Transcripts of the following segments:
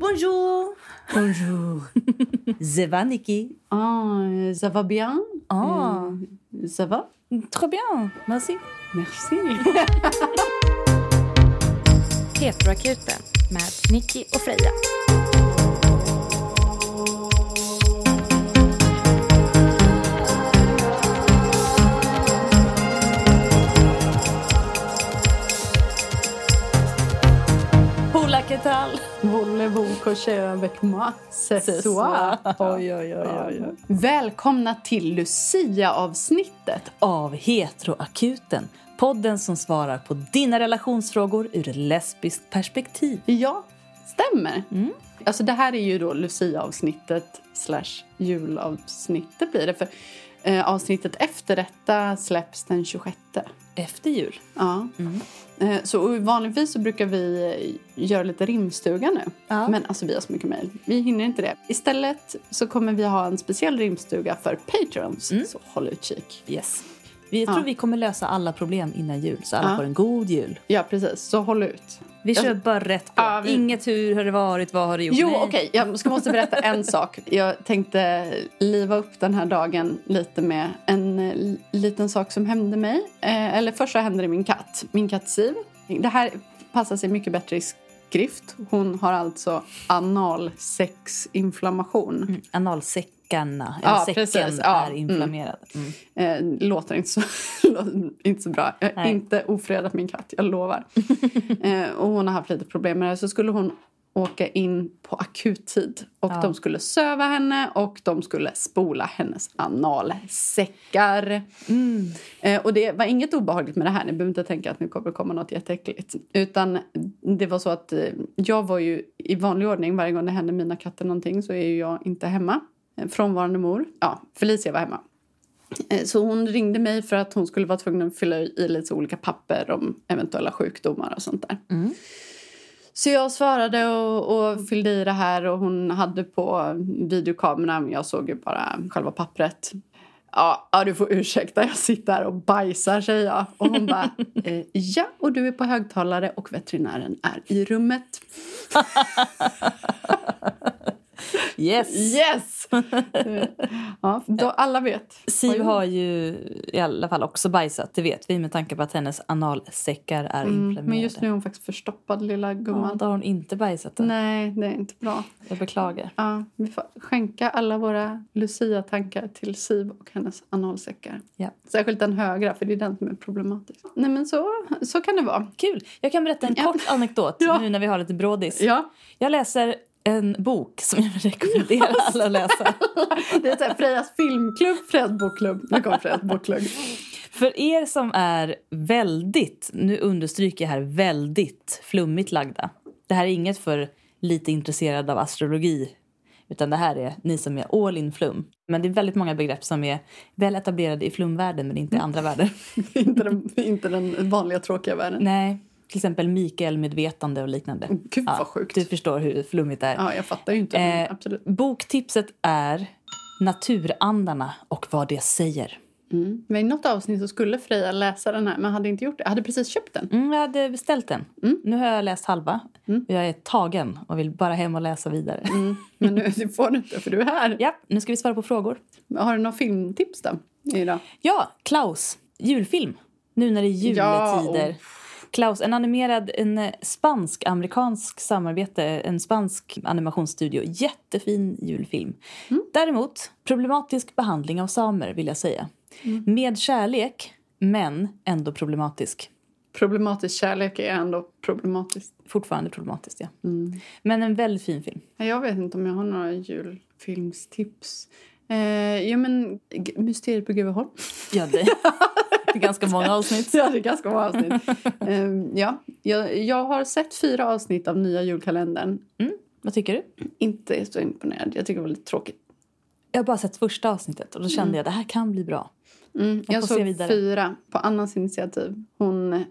Bonjour! Bonjour. Ça va, Niki? Ah, ça va bien? Ah. Euh, ça va? Très bien, merci. Merci. Heteroakuten med Nicky och Freja. Hola, que tal? Voulez-vous coucher avec moi ce Ce soir? soir. Oj, oj, oj, oj, oj. Välkomna till Lucia-avsnittet. Av Heteroakuten. Podden som svarar på dina relationsfrågor ur ett lesbiskt perspektiv. Ja, stämmer. Mm. Alltså det här är ju då Lucia-avsnittet slash julavsnittet blir det. För eh, avsnittet efter detta släpps den 26. Efter jul. Ja. Mm. Eh, Så vanligtvis så brukar vi eh, göra lite rimstuga nu. Ja. Men alltså vi har så mycket mejl. Vi hinner inte det. Istället så kommer vi ha en speciell rimstuga för Patreons. Mm. Så håll utkik. Yes. Vi tror Ja. vi kommer lösa alla problem innan jul, så alla Ja. får en god jul. Ja, precis. Så håll ut. Vi kör Jag- bara rätt på. Ja, vi- Inget hur har det varit, vad har det gjort? Jo, okej. Jag ska måste berätta en sak. Jag tänkte liva upp den här dagen lite med en eh, liten sak som hände mig. Eh, eller först så hände det min katt. Min katt Siv. Det här passar sig mycket bättre i skrift. Hon har alltså analsexinflammation. Mm, Analsäckarna, Ja, ja, säcken precis. Ja, är inflammerad. Mm. Eh, låter inte så, inte så bra. Jag Nej. inte ofredat min katt, jag lovar. eh, och hon har haft lite problem med det. Så skulle hon åka in på akuttid. Och Ja. de skulle söva henne och de skulle spola hennes analsäckar. Mm. Eh, och det var inget obehagligt med det här. Ni behöver inte tänka att nu kommer det komma något jätteäckligt. Utan det var så att eh, jag var ju i vanlig ordning varje gång det hände mina katter någonting så är jag inte hemma. Eh, Frånvarande mor. Ja, Felicia var hemma. Eh, Så hon ringde mig för att hon skulle vara tvungen att fylla i lite olika papper om eventuella sjukdomar och sånt där. Mm. Så jag svarade och, och fyllde i det här och hon hade på videokameran, men jag såg ju bara själva pappret. Ja, ja, du får ursäkta, jag sitter här och bajsar, säger jag. Och hon bara, eh, ja, och du är på högtalare och veterinären är i rummet. Yes! Yes! ja, då alla vet. Siv har ju i alla fall också bajsat, det vet vi med tanke på att hennes analsäckar är Mm, inflammerade. men just nu är hon faktiskt förstoppad, lilla ja, gumman. då har hon inte bajsat. Då. Nej, det är inte bra. Jag beklagar. Ja, vi får skänka alla våra Lucia-tankar till Siv och hennes analsäckar. Ja. Särskilt den högra, för det är den som är problematisk. Nej, men så, så kan det vara. Kul! Jag kan berätta en Ja. kort anekdot Ja. nu när vi har lite brådis. Ja, Jag läser en bok som jag vill rekommendera alla att läsa. det är så här, Frejas filmklubb, Frejas bokklubb. Nu kommer Frejas bokklubb. För er som är väldigt, nu understryker jag här, väldigt flummigt lagda. Det här är inget för lite intresserade av astrologi. Utan det här är ni som är all in flum. Men det är väldigt många begrepp som är väl etablerade i flumvärlden men inte i andra världar. inte, den, inte den vanliga tråkiga världen. Nej, till exempel Mikael-medvetande och liknande. Gud vad sjukt. Du förstår hur flummigt det är. Ja, jag fattar inte. Eh, absolut. Boktipset är Naturandarna och vad det säger. Mm. Men I något avsnitt så skulle Freja läsa den här, men hade inte gjort det. Jag hade precis köpt den. Mm, jag hade beställt den. Mm. Nu har jag läst halva. Mm. Jag är tagen och vill bara hem och läsa vidare. Mm. Men nu får du inte, för du är här. Ja, nu ska vi svara på frågor. Har du några filmtips då? Idag? Ja, Klaus. Julfilm. Nu när det är Ja, juletider. Klaus, en animerad, en spansk-amerikansk samarbete, en spansk animationsstudio. Jättefin julfilm. Mm. Däremot, problematisk behandling av samer vill jag säga. Med kärlek, men ändå problematisk. Problematisk kärlek är ändå problematiskt. Fortfarande problematiskt, ja. Mm. Men en väldigt fin film. Jag vet inte om jag har några julfilmstips. Eh, ja, men Mysteriet på Greveholm. Ja, det, det är ganska många avsnitt. Ja, det är ganska många avsnitt. eh, ja, jag, jag har sett fyra avsnitt av nya julkalendern. Vad tycker du? Inte så imponerad. Jag tycker det var lite tråkigt. Jag har bara sett första avsnittet och då kände jag att det här kan bli bra. Mm, jag se såg fyra på Annas initiativ. Hon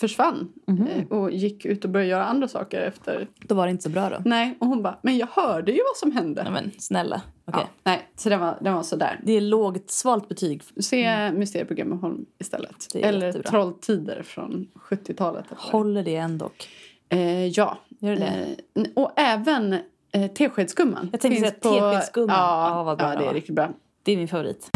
försvann eh, och gick ut och började göra andra saker efter. Då var det inte så bra då. Nej, och hon bara, men jag hörde ju vad som hände. Nej men snälla. Okej. Ja, nej, så den var, den var sådär. Det är lågt, svalt betyg. Se Mysteriet på Greveholm istället. Eller jättebra. Trolltider från 70-talet. eller vad det är. Håller det ändå. Eh, ja, Gör det? Eh, och även eh, teskedsgumman. Jag tänkte säga teskedsgumman. Ja, Ja, vad bra ja, det är riktigt bra. Det är min favorit.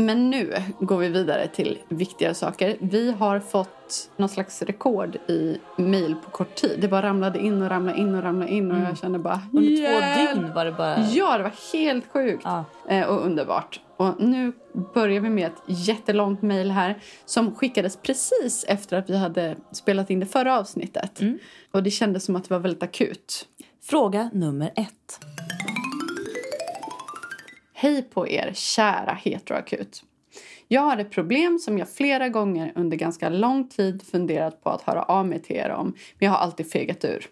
Men nu går vi vidare till viktigare saker. Vi har fått någon slags rekord i mejl på kort tid. Det bara ramlade in och ramlade in och ramlade in och jag kände bara... Mm. Under "Hjälp!" två dygn var det bara... Ja, det var helt sjukt Ja. eh, och underbart. Och nu börjar vi med ett jättelångt mejl här som skickades precis efter att vi hade spelat in det förra avsnittet. Mm. Och det kändes som att det var väldigt akut. Fråga nummer ett. Hej på er, kära heteroakut. Jag har ett problem som jag flera gånger under ganska lång tid funderat på att höra av mig till er om, men jag har alltid fegat ur.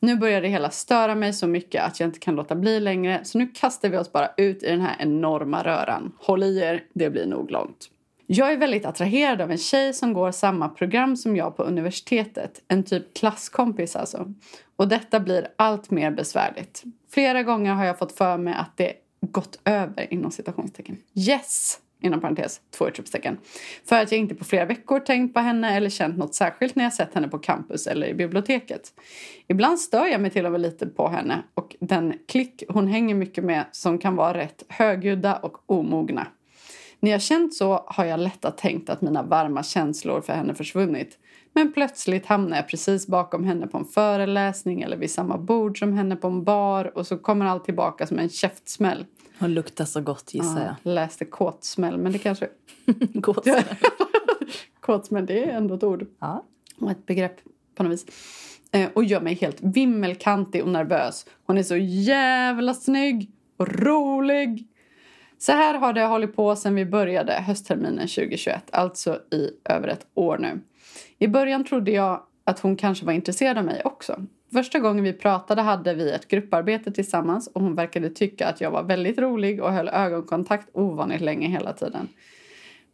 Nu börjar det hela störa mig så mycket att jag inte kan låta bli längre, så nu kastar vi oss bara ut i den här enorma röran. Håll i er, det blir nog långt. Jag är väldigt attraherad av en tjej som går samma program som jag på universitetet. En typ klasskompis alltså. Och detta blir allt mer besvärligt. Flera gånger har jag fått för mig att det gått över inom citationstecken. Yes! Inom parentes, två utropstecken. För att jag inte på flera veckor tänkt på henne eller känt något särskilt när jag sett henne på campus eller i biblioteket. Ibland stör jag mig till och med lite på henne och den klick hon hänger mycket med som kan vara rätt högljudda och omogna. När jag känt så har jag lätt att tänkt att mina varma känslor för henne försvunnit. Men plötsligt hamnar jag precis bakom henne på en föreläsning eller vid samma bord som henne på en bar och så kommer allt tillbaka som en käftsmäll. Hon luktar så gott gissar Ja, läste kåtsmäll, men det kanske... jag. Gott. Kåtsmäll, det är ändå ett ord Ja. och ett begrepp på något vis. Eh, och gör mig helt vimmelkantig och nervös. Hon är så jävla snygg och rolig. Så här har det hållit på sedan vi började höstterminen 2021, alltså i över ett år nu. I början trodde jag att hon kanske var intresserad av mig också. Första gången vi pratade hade vi ett grupparbete tillsammans och hon verkade tycka att jag var väldigt rolig och höll ögonkontakt ovanligt länge hela tiden.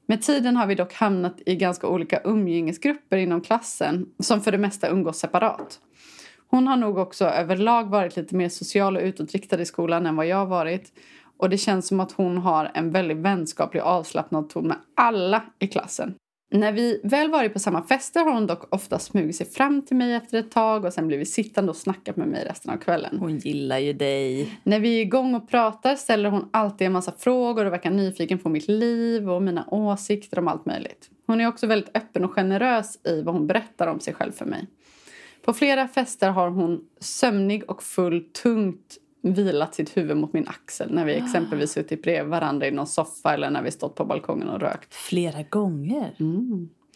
Med tiden har vi dock hamnat i ganska olika umgängesgrupper inom klassen som för det mesta umgås separat. Hon har nog också överlag varit lite mer social och utåtriktad i skolan än vad jag har varit. Och det känns som att hon har en väldigt vänskaplig och avslappnad ton med alla i klassen. När vi väl varit på samma fester har hon dock ofta smugit sig fram till mig efter ett tag och sen blivit sittande och snackat med mig resten av kvällen. Hon gillar ju dig. När vi är igång och pratar ställer hon alltid en massa frågor och verkar nyfiken på mitt liv och mina åsikter om allt möjligt. Hon är också väldigt öppen och generös i vad hon berättar om sig själv för mig. På flera fester har hon sömnig och full tungt vilat sitt huvud mot min axel när vi exempelvis suttit bredvid varandra i någon soffa eller när vi stått på balkongen och rökt. Flera gånger.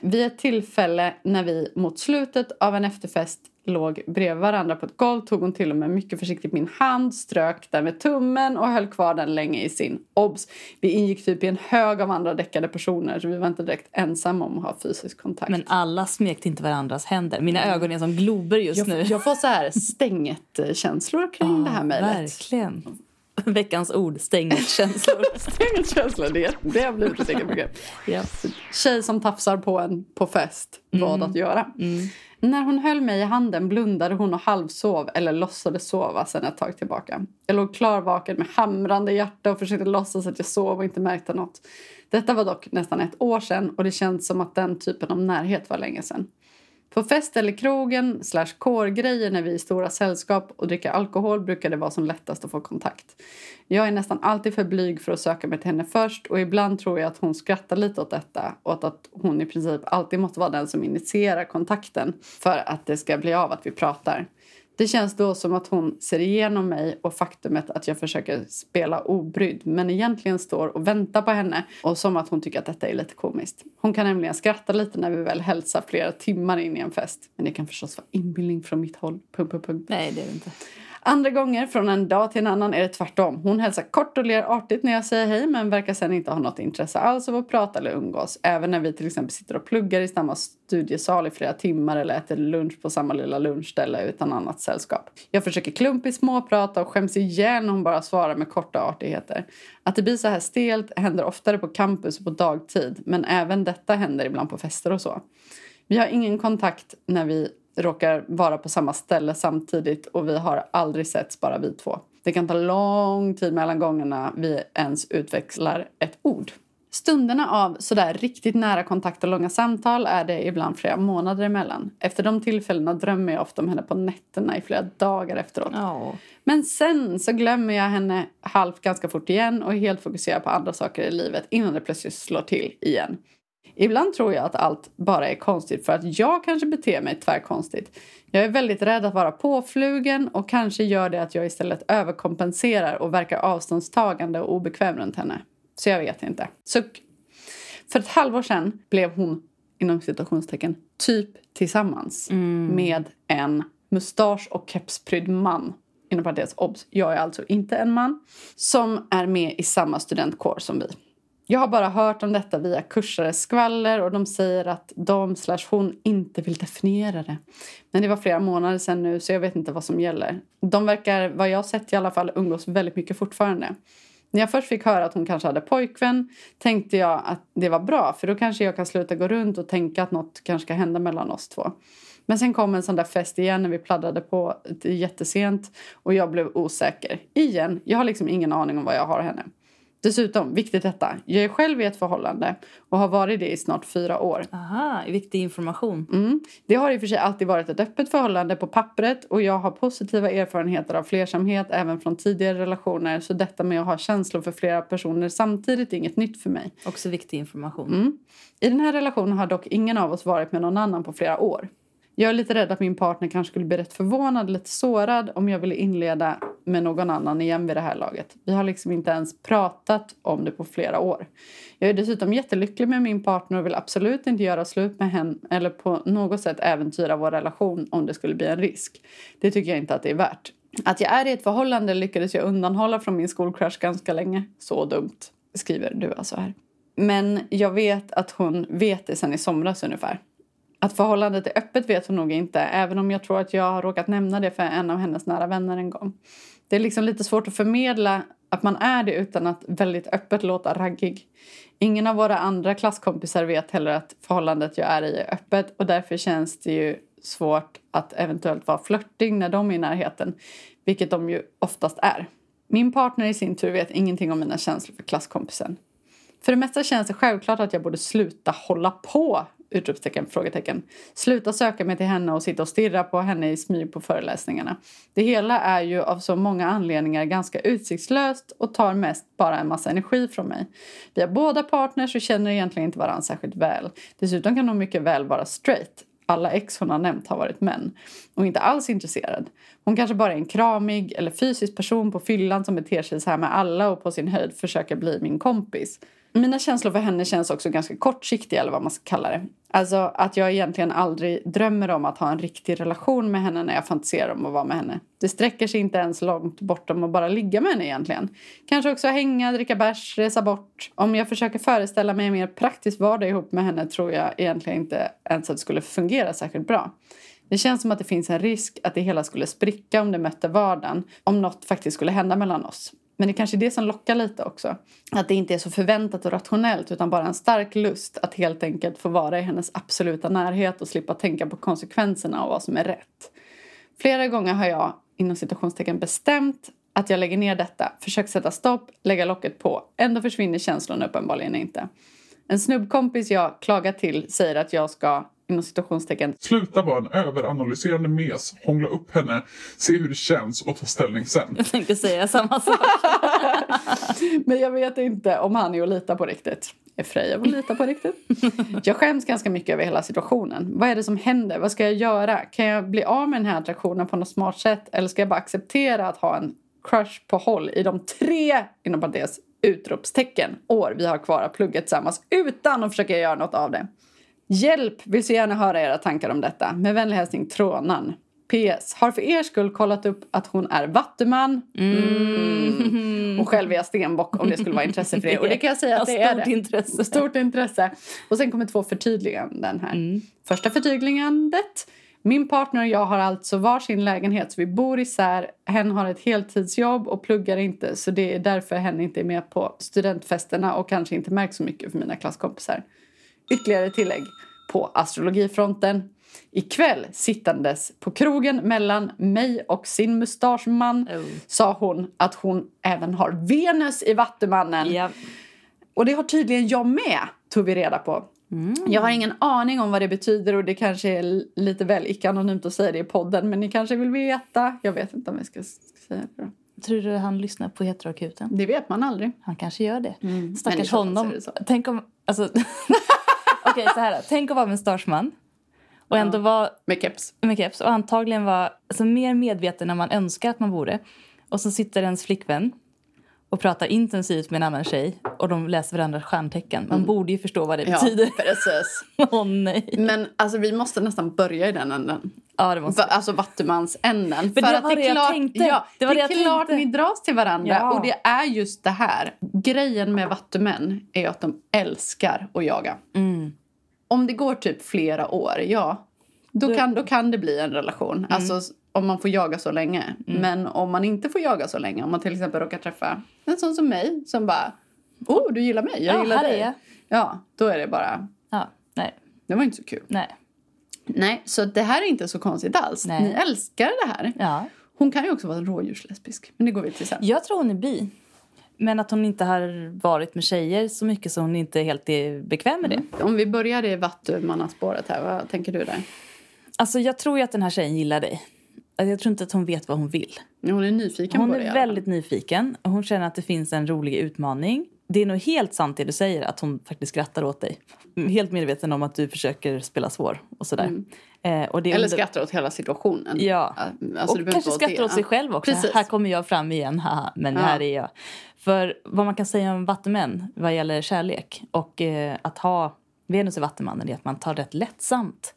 Vid ett tillfälle när vi mot slutet av en efterfest låg bredvid varandra på ett golv tog hon till och med mycket försiktigt min hand, strök den med tummen och höll kvar den länge i sin. Obs! Vi ingick typ i en hög av andra däckade personer så vi var inte direkt ensamma om att ha fysisk kontakt. Men alla smekte inte varandras händer. Mina ögon är som glober just jag, nu. jag får så här stänget-känslor kring det här mejlet. Verkligen. Veckans ord, stänget-känslor. Stänget-känslor, det, det har blivit ett eget begrepp. ja. Tjej som tafsar på en på fest, vad att göra. När hon höll mig i handen blundade hon och halvsov eller låtsades sova sen ett tag tillbaka. Jag låg klarvaken med hamrande hjärta och försökte låtsas att jag sov och inte märkte något. Detta var dock nästan ett år sedan och det känns som att den typen av närhet var länge sedan. På fest eller krogen slash kårgrejer när vi är i stora sällskap och dricker alkohol brukar det vara som lättast att få kontakt. Jag är nästan alltid för blyg för att söka mig till henne först och ibland tror jag att hon skrattar lite åt detta och att, att hon i princip alltid måste vara den som initierar kontakten för att det ska bli av att vi pratar. Det känns då som att hon ser igenom mig och faktumet att jag försöker spela obrydd men egentligen står och väntar på henne och som att hon tycker att detta är lite komiskt. Hon kan nämligen skratta lite när vi väl hälsar flera timmar in i en fest. Men det kan förstås vara inbildning från mitt håll. Punkt, punkt, punkt. Nej, det är det inte. Andra gånger från en dag till en annan är det tvärtom. Hon hälsar kort och ler artigt när jag säger hej men verkar sen inte ha något intresse alls av att prata eller umgås. Även när vi till exempel sitter och pluggar i samma studiesal i flera timmar eller äter lunch på samma lilla lunchställe utan annat sällskap. Jag försöker klumpigt småprata och skäms ihjäl när hon bara svarar med korta artigheter. Att det blir så här stelt händer oftare på campus och på dagtid men även detta händer ibland på fester och så. Vi har ingen kontakt när vi råkar vara på samma ställe samtidigt och vi har aldrig setts bara vi två. Det kan ta lång tid mellan gångerna vi ens utväxlar ett ord. Stunderna av sådär riktigt nära kontakt och långa samtal är det ibland flera månader emellan. Efter de tillfällena drömmer jag ofta om henne på nätterna i flera dagar efteråt. Ja. Men sen så glömmer jag henne halvt ganska fort igen och är helt fokuserad på andra saker i livet innan det plötsligt slår till igen. Ibland tror jag att allt bara är konstigt för att jag kanske beter mig tvärkonstigt. Jag är väldigt rädd att vara påflugen och kanske gör det att jag istället överkompenserar och verkar avståndstagande och obekväm runt henne. Så jag vet inte. Suck. För ett halvår sedan blev hon, inom citationstecken, typ tillsammans med en mustasch och kepsprydd man. Inom parentes, obs, jag är alltså inte en man. Som är med i samma studentkår som vi. Jag har bara hört om detta via kursares skvaller och de säger att de slash hon inte vill definiera det. Men det var flera månader sedan nu så jag vet inte vad som gäller. De verkar, vad jag har sett i alla fall, umgås väldigt mycket fortfarande. När jag först fick höra att hon kanske hade pojkvän tänkte jag att det var bra för då kanske jag kan sluta gå runt och tänka att något kanske ska hända mellan oss två. Men sen kom en sån där fest igen när vi pladdrade på jättesent och jag blev osäker. Igen, jag har liksom ingen aning om vad jag har henne. Dessutom, viktigt detta, jag är själv i ett förhållande och har varit det i snart fyra år. Aha, viktig information. Mm. Det har i och för sig alltid varit ett öppet förhållande på pappret och jag har positiva erfarenheter av flersamhet även från tidigare relationer så detta med att ha känslor för flera personer samtidigt är inget nytt för mig. Också viktig information. Mm. I den här relationen har dock ingen av oss varit med någon annan på flera år. Jag är lite rädd att min partner kanske skulle bli rätt förvånad, lite sårad om jag ville inleda med någon annan igen vid det här laget. Vi har liksom inte ens pratat om det på flera år. Jag är dessutom jättelycklig med min partner och vill absolut inte göra slut med henne eller på något sätt äventyra vår relation om det skulle bli en risk. Det tycker jag inte att det är värt. Att jag är i ett förhållande lyckades jag undanhålla från min skolcrush ganska länge. Så dumt, skriver du alltså här. Men jag vet att hon vet det sen i somras ungefär. Att förhållandet är öppet vet hon nog inte, även om jag tror att jag har råkat nämna det för en av hennes nära vänner en gång. Det är liksom lite svårt att förmedla att man är det utan att väldigt öppet låta raggig. Ingen av våra andra klasskompisar vet heller att förhållandet jag är i är öppet och därför känns det ju svårt att eventuellt vara flörtig när de är i närheten, vilket de ju oftast är. Min partner i sin tur vet ingenting om mina känslor för klasskompisen. För det mesta känns det självklart att jag borde sluta hålla på utropstecken, frågetecken. Sluta söka mig till henne och sitta och stirra på henne i smyg på föreläsningarna. Det hela är ju av så många anledningar ganska utsiktslöst och tar mest bara en massa energi från mig. Vi har båda partners och känner egentligen inte varandra särskilt väl. Dessutom kan hon mycket väl vara straight. Alla ex hon har nämnt har varit män. Och inte alls intresserad. Hon kanske bara är en kramig eller fysisk person på fyllan som beter sig så här med alla och på sin höjd försöker bli min kompis. Mina känslor för henne känns också ganska kortsiktiga eller vad man ska kalla det. Alltså att jag egentligen aldrig drömmer om att ha en riktig relation med henne när jag fantiserar om att vara med henne. Det sträcker sig inte ens långt bortom att bara ligga med henne egentligen. Kanske också hänga, dricka bärs, resa bort. Om jag försöker föreställa mig en mer praktisk vardag ihop med henne tror jag egentligen inte ens att det skulle fungera särskilt bra. Det känns som att det finns en risk att det hela skulle spricka om det mötte vardagen. Om något faktiskt skulle hända mellan oss. Men det är kanske är det som lockar lite också. Att det inte är så förväntat och rationellt utan bara en stark lust att helt enkelt få vara i hennes absoluta närhet och slippa tänka på konsekvenserna och vad som är rätt. Flera gånger har jag inom citationstecken bestämt att jag lägger ner detta, försöker sätta stopp, lägga locket på. Ändå försvinner känslan uppenbarligen inte. En snubbkompis jag klagar till säger att jag ska inom citationstecken Sluta vara en överanalyserande mes, hångla upp henne, se hur det känns och ta ställning sen. Jag tänkte säga samma sak. Men jag vet inte om han är att lita på riktigt. Är Freja att lita på riktigt? Jag skäms ganska mycket över hela situationen. Vad är det som händer? Vad ska jag göra? Kan jag bli av med den här attraktionen på något smart sätt? Eller ska jag bara acceptera att ha en crush på håll i de tre, inom parentes, utropstecken år vi har kvar att plugga tillsammans utan att försöka göra något av det? Hjälp! Vill så gärna höra era tankar om detta. Med vänlig hälsning Trånan. PS. Har för er skull kollat upp att hon är vattuman. Mm. Och själv är jag stenbock om det skulle vara intresse för er. Och det kan jag säga att det är det. intresse. Stort intresse. Och sen kommer två förtydliganden här. Första förtydligandet. Min partner och jag har alltså varsin lägenhet så vi bor isär. Hen har ett heltidsjobb och pluggar inte så det är därför hen inte är med på studentfesterna och kanske inte märks så mycket för mina klasskompisar. Ytterligare tillägg på astrologifronten. Ikväll sittandes på krogen mellan mig och sin mustaschman Oh. sa hon att hon även har Venus i Vattumannen. Ja. Och det har tydligen jag med, tog vi reda på. Jag har ingen aning om vad det betyder och det kanske är lite väl icke-anonymt att säga det i podden men ni kanske vill veta. Jag vet inte om jag ska säga det då. Tror du han lyssnar på Heteroakuten? Det vet man aldrig. Han kanske gör det. I Stackars honom. Tänk om... Alltså, Okej, så här då. Tänk att vara menstageman och ändå vara Med keps. med keps och antagligen vara alltså, mer medveten än man önskar att man vore. Och så sitter ens flickvän och pratar intensivt med en annan tjej och de läser varandras stjärntecken. Man borde ju förstå vad det Mm. Ja, betyder. precis. Åh nej. Men alltså vi måste nästan börja i den änden. Ja, det måste Va- Alltså vattumansänden. För det var det jag tänkte. Ja, Det var det det är klart tänkte. ni dras till varandra. Ja. Och det är just det här. Grejen med vattumän är att de älskar att jaga. Mm. Om det går typ flera år, ja. Då kan, då kan det bli en relation. Mm. Alltså om man får jaga så länge. Men om man inte får jaga så länge. Om man till exempel råkar träffa en sån som mig som bara Oh, du gillar mig, jag Ja, gillar dig. jag. Ja, då är det bara Ja, nej. Det var inte så kul. Nej. Nej, så det här är inte så konstigt alls. Nej. Ni älskar det här. Ja. Hon kan ju också vara rådjurslesbisk. Men det går vi till sen. Jag tror hon är bi. Men att hon inte har varit med tjejer så mycket så hon inte helt är bekväm med det. Om vi börjar i vattumannaspåret här, vad tänker du där? Alltså jag tror ju att den här tjejen gillar dig. Alltså, Jag tror inte att hon vet vad hon vill. Hon är nyfiken Hon på det. i är väldigt nyfiken och hon känner att det finns en rolig utmaning. Det är nog helt sant det du säger, att hon faktiskt skrattar åt dig. Helt medveten om att du försöker spela svår och sådär. Eh, och Eller under- skrattar åt hela situationen. Ja. Alltså, och kanske skrattar det. åt sig själv också. Precis. Här kommer jag fram igen, haha, men Ja. här är jag. För vad man kan säga om vattumän vad gäller kärlek och eh, att ha Venus i Vattumannen är att man tar rätt lättsamt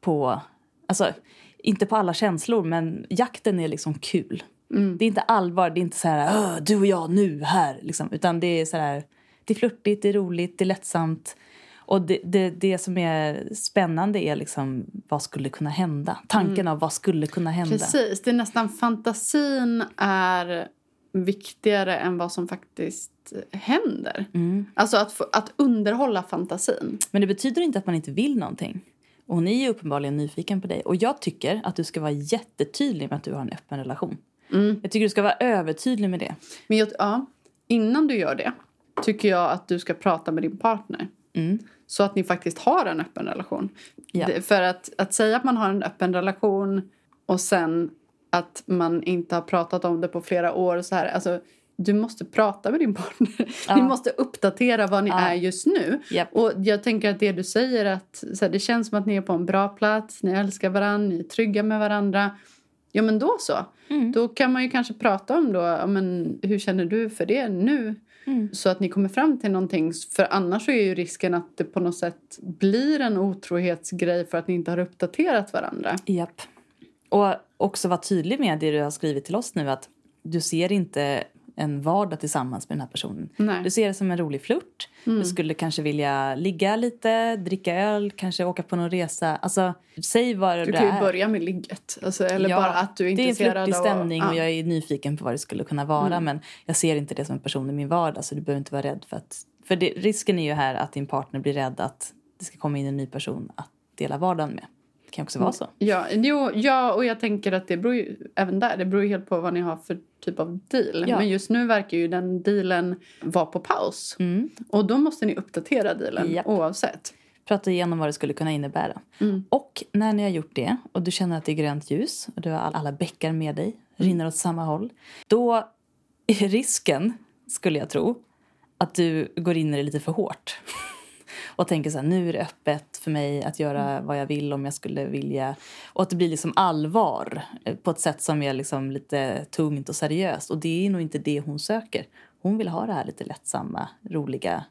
på, alltså inte på alla känslor men jakten är liksom kul. Mm. Det är inte allvar, det är inte så här "Åh, du och jag nu här liksom, utan det är så här det är flörtigt, det är roligt, det är lättsamt. Och det, det, det som är spännande är liksom vad skulle kunna hända. Tanken av vad skulle kunna hända. Mm. Precis, det är nästan fantasin är viktigare än vad som faktiskt händer. Mm. Alltså att, att underhålla fantasin. Men det betyder inte att man inte vill någonting. Och hon är uppenbarligen nyfiken på dig. Och jag tycker att du ska vara jättetydlig med att du har en öppen relation. Mm. Jag tycker du ska vara övertydlig med det. Men jag, ja, innan du gör det tycker jag att du ska prata med din partner. Mm. Så att ni faktiskt har en öppen relation. Ja. Det, för att, att säga att man har en öppen relation och sen att man inte har pratat om det på flera år. Så här, alltså, du måste prata med din partner. Ja. Ni måste uppdatera vad ni Ja. är just nu. Japp. Och jag tänker att det du säger att så här, det känns som att ni är på en bra plats, ni älskar varandra, ni är trygga med varandra. Ja men då så. Mm. Då kan man ju kanske prata om då, ja, men hur känner du för det nu? Mm. Så att ni kommer fram till någonting. För annars är ju risken att det på något sätt blir en otrohetsgrej för att ni inte har uppdaterat varandra. Japp. Och också vara tydlig med det du har skrivit till oss nu. Att du ser inte en vardag tillsammans med den här personen. Nej. Du ser det som en rolig flört. Mm. Du skulle kanske vilja ligga lite, dricka öl, kanske åka på någon resa. Alltså, säg vad Du det kan ju är. börja med ligget. Alltså, eller Ja, bara att du är Det är en intresserad flörtig stämning ja. och jag är nyfiken på vad det skulle kunna vara. Mm. Men jag ser inte det som en person i min vardag så du behöver inte vara rädd för att... För det, risken är ju här att din partner blir rädd att det ska komma in en ny person att dela vardagen med. Det kan också vara så. Ja, jo, ja, och jag tänker att det beror ju, även där, det beror ju helt på vad ni har för typ av deal. Ja. Men just nu verkar ju den dealen vara på paus. Mm. Och då måste ni uppdatera dealen Japp. oavsett. Prata igenom vad det skulle kunna innebära. Mm. Och när ni har gjort det och du känner att det är grönt ljus och du har all- alla bäckar med dig, rinner åt samma håll. Då är risken, skulle jag tro, att du går in i det lite för hårt. Och tänker så här, nu är det öppet för mig att göra vad jag vill om jag skulle vilja. Och att det blir liksom allvar eh, på ett sätt som är liksom lite tungt och seriöst. Och det är nog inte det hon söker. Hon vill ha det här lite lättsamma, roliga.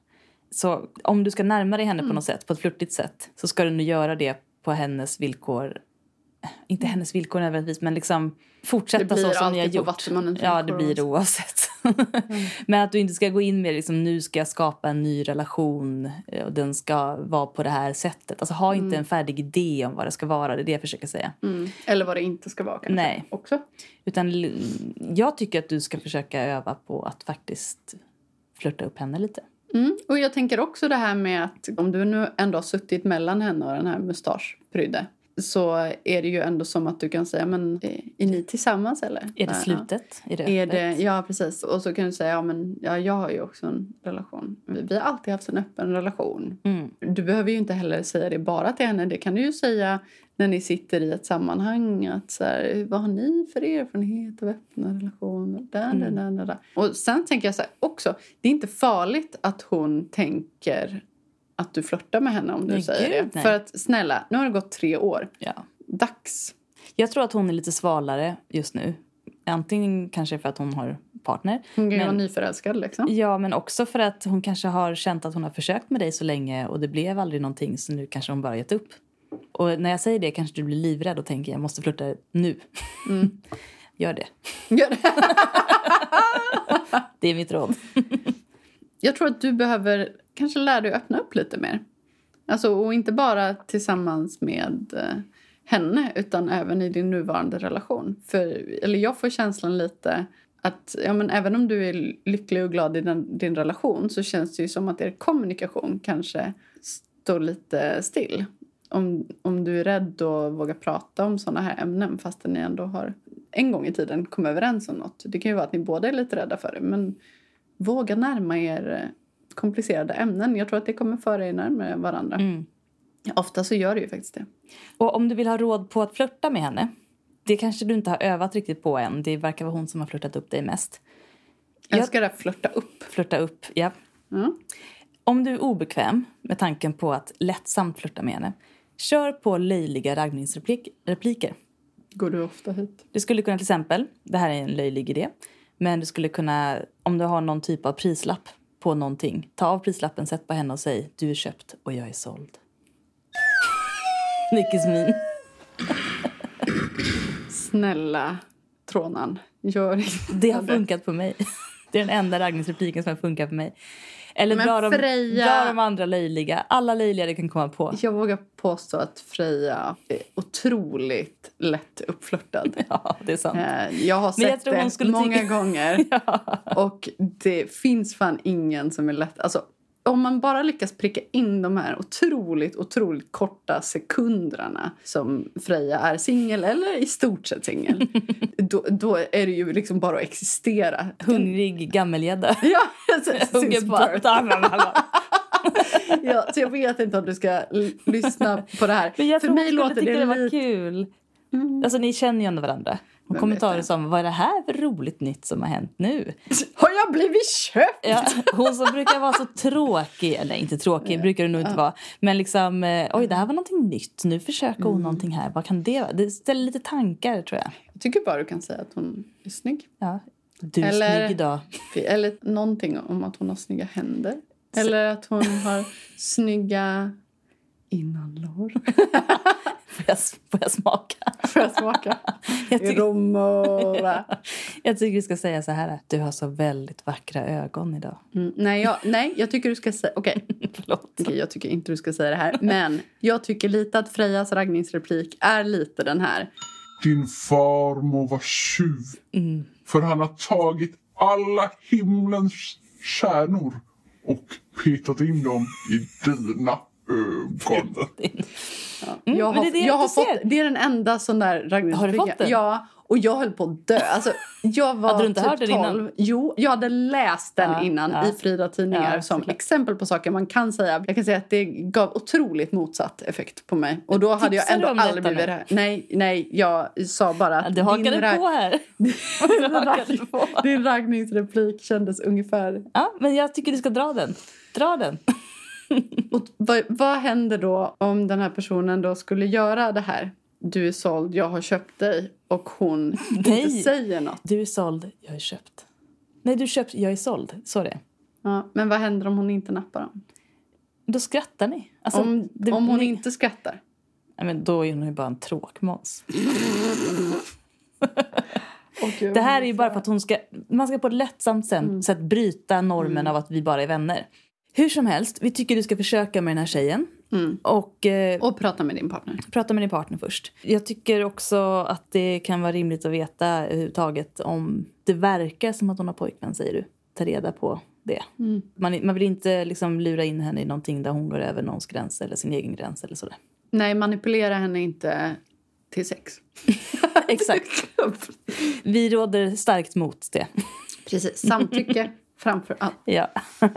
Så om du ska närma dig henne på något sätt, på ett flörtigt sätt, så ska du nu göra det på hennes villkor. Inte hennes villkor nödvändigtvis, men liksom Det fortsätta blir så som ni har alltid på gjort. Vattumannens Ja, det blir det oavsett. Men att du inte ska gå in med liksom, nu ska jag skapa en ny relation eh, och den ska vara på det här sättet. Alltså ha inte en färdig idé om vad det ska vara, det är det jag försöker säga. Mm. Eller vad det inte ska vara kanske. Nej. Också. Utan jag tycker att du ska försöka öva på att faktiskt flirta upp henne lite. Mm. Och jag tänker också det här med att om du nu ändå har suttit mellan henne och den här mustaschprydde. Så är det ju ändå som att du kan säga men eh, är ni tillsammans eller? Är det slutet? Är det Ja. Är det, ja, precis. Och så kan du säga ja, men ja, jag har ju också en relation. Vi, har alltid haft en öppen relation. Mm. Du behöver ju inte heller säga det bara till henne. Det kan du ju säga när ni sitter i ett sammanhang. Att så här, vad har ni för erfarenhet av öppna relationer? Där, där, där, där, där. Och sen tänker jag så här också. Det är inte farligt att hon tänker att du flörtar med henne om du Nej, säger gud, det. nej. För att snälla, nu har det gått tre år. Ja. Dags. Jag tror att hon är lite svalare just nu. Antingen kanske för att hon har partner. Hon kan ju vara nyförälskad liksom. Ja, men också för att hon kanske har känt att hon har försökt med dig så länge och det blev aldrig någonting så nu kanske hon bara gett upp. Och när jag säger det kanske du blir livrädd och tänker jag måste flirta nu. Mm. Gör det. Gör det. Det är mitt råd. Jag tror att du behöver kanske lär dig att öppna upp lite mer. Alltså, och inte bara tillsammans med eh, henne utan även i din nuvarande relation. För, eller jag får känslan lite att ja, men även om du är lycklig och glad i den, din relation så känns det ju som att er kommunikation kanske står lite still. Om, om du är rädd att våga prata om såna här ämnen fast ni ändå har en gång i tiden kommit överens om något. Det kan ju vara att ni båda är lite rädda för det men våga närma er eh, komplicerade ämnen. Jag tror att det kommer föra er närmare varandra. Mm. Ofta så gör det ju faktiskt det. Och om du vill ha råd på att flirta med henne. Det kanske du inte har övat riktigt på än. Det verkar vara hon som har flirtat upp dig mest. Jag Jag- ska där flörta upp. Flirta upp, ja. Mm. Om du är obekväm med tanken på att lättsamt flirta med henne. Kör på löjliga raggningsrepliker. Går du ofta hit? Du skulle kunna till exempel, det här är en löjlig idé, men du skulle kunna, om du har någon typ av prislapp på någonting, ta av prislappen, sätt på henne och säg du är köpt och jag är såld. Nickis min. Snälla Trånan, gör inte Det har funkat på mig. Det är den enda raggningsrepliken som har funkat på mig. Eller Men dra de, Freja- dra de andra löjliga. Alla löjliga du kan komma på. Jag vågar påstå att Freja är otroligt lätt uppflörtad. Ja, det är sant. Eh, Jag har jag sett hon det många gånger. Och det finns fan ingen som är lätt. Alltså, om man bara lyckas pricka in de här otroligt, otroligt korta sekunderna som Freja är singel eller i stort sett singel, då, då är det ju liksom bara att existera. Hungrig gammelgädda. Ja, alltså, Hugger på ja, så jag vet inte om du ska lyssna på det här. Men jag För mig låter det det var lite... kul. Alltså ni känner ju ändå varandra. Det? det som, vad är det här för roligt nytt som har hänt nu? Har jag blivit köpt? Ja, hon som brukar vara så tråkig, eller inte tråkig brukar det nog inte vara. Men liksom, eh, oj det här var någonting nytt, nu försöker Mm. hon någonting här. Vad kan det vara? Det ställer lite tankar tror jag. Jag tycker bara du kan säga att hon är snygg. Ja. Du är Eller- snygg idag. Eller någonting om att hon har snygga händer. Eller att hon har snygga innanlår. Får jag, får jag smaka? Får jag smaka? Jag tycker, Romora. jag tycker vi ska säga så här. Du har så väldigt vackra ögon idag. Mm, nej, jag, nej, jag tycker du ska säga... Okej, Förlåt. Okej, jag tycker inte du ska säga det här. Men jag tycker lite att Frejas raggningsreplik är lite den här. Din far må vara tjuv. Mm. För han har tagit alla himlens stjärnor och petat in dem i dina jag har, men det är det jag jag har inte fått, ser. det är den enda sån där. Har du fått den? Ja, och jag höll på att dö. Alltså, jag var Hade du inte typ hört den 12. innan? Jo, jag hade läst den Ja, innan ja. i Frida Tidningar Ja, som exempel på saker man kan säga. Jag kan säga att det gav otroligt motsatt effekt på mig. Och då hade jag ändå du om aldrig detta blivit nu? det här. Nej, nej, jag sa bara att Du hakade rag- på här. din, hakade på. din raggningsreplik kändes ungefär Ja, men jag tycker du ska dra den. Dra den. Och vad, vad händer då om den här personen då skulle göra det här? Du är såld, jag har köpt dig och hon inte Nej. säger något. Du är såld, jag är köpt. Nej, du köpt, jag är såld. Så det. Ja, men vad händer om hon inte nappar dem? Då skrattar ni. Alltså, Om, det- om hon ni- inte skrattar? Nej, men då är hon ju bara en tråkmåns. Och Det här är ju bara för att hon ska, man ska på ett lättsamt sätt bryta normen av att vi bara är vänner. Hur som helst, vi tycker du ska försöka med den här tjejen. Mm. Och eh, Och prata med din partner. prata med din partner först. Jag tycker också att det kan vara rimligt att veta överhuvudtaget om det verkar som att hon har pojkvän, säger du. Ta reda på det. Man, man vill inte liksom lura in henne i någonting där hon går över någons gräns eller sin egen gräns eller sådär. Nej, manipulera henne inte till sex. Exakt. Vi råder starkt mot det. Precis. Samtycke framför allt. Ja.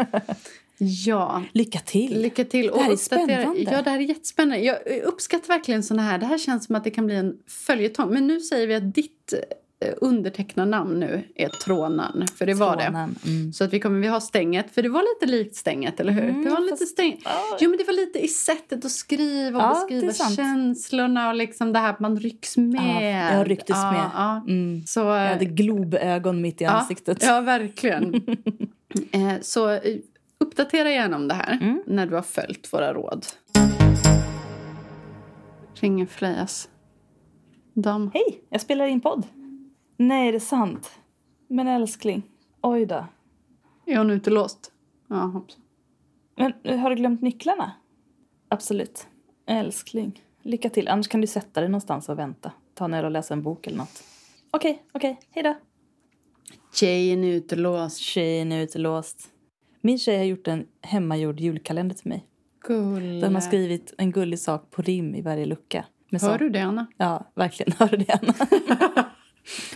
Ja. Lycka till. Lycka till. Det här är spännande. Ja, det här är jättespännande. Jag uppskattar verkligen såna här. Det här känns som att det kan bli en följetong. Men nu säger vi att ditt eh, undertecknarnamn nu är Trånan. För det var det. Trånan, mm. Så att vi kommer vi ha stänget. För det var lite likt stänget, eller hur? Mm, det var lite fast- stäng... Jo, men det var lite i sättet att skriva och Ja, beskriva det känslorna och liksom det här att man rycks med. Ja, jag rycktes ja, med. Ja. Mm. Så, Jag hade globögon mitt i ansiktet. Ja, ja verkligen. eh, så eh, uppdatera gärna om det här Mm. när du har följt våra råd. Ringer Frejas dam. Hej, jag spelar in podd. Nej, är det sant? Men älskling, oj då. Är hon utelåst? Ja, hoppsan. Men eh, har du glömt nycklarna? Absolut. Älskling, lycka till. Annars kan du sätta dig någonstans och vänta. Ta ner och läsa en bok eller något. Okej, okej. Hej då. Tjejen är utelåst. Tjejen är utelåst. Min tjej har gjort en hemmagjord julkalender till mig. Gulle. De har skrivit en gullig sak på rim i varje lucka. Med Hör så- du det, Anna? Ja, verkligen. Hör du det, Anna?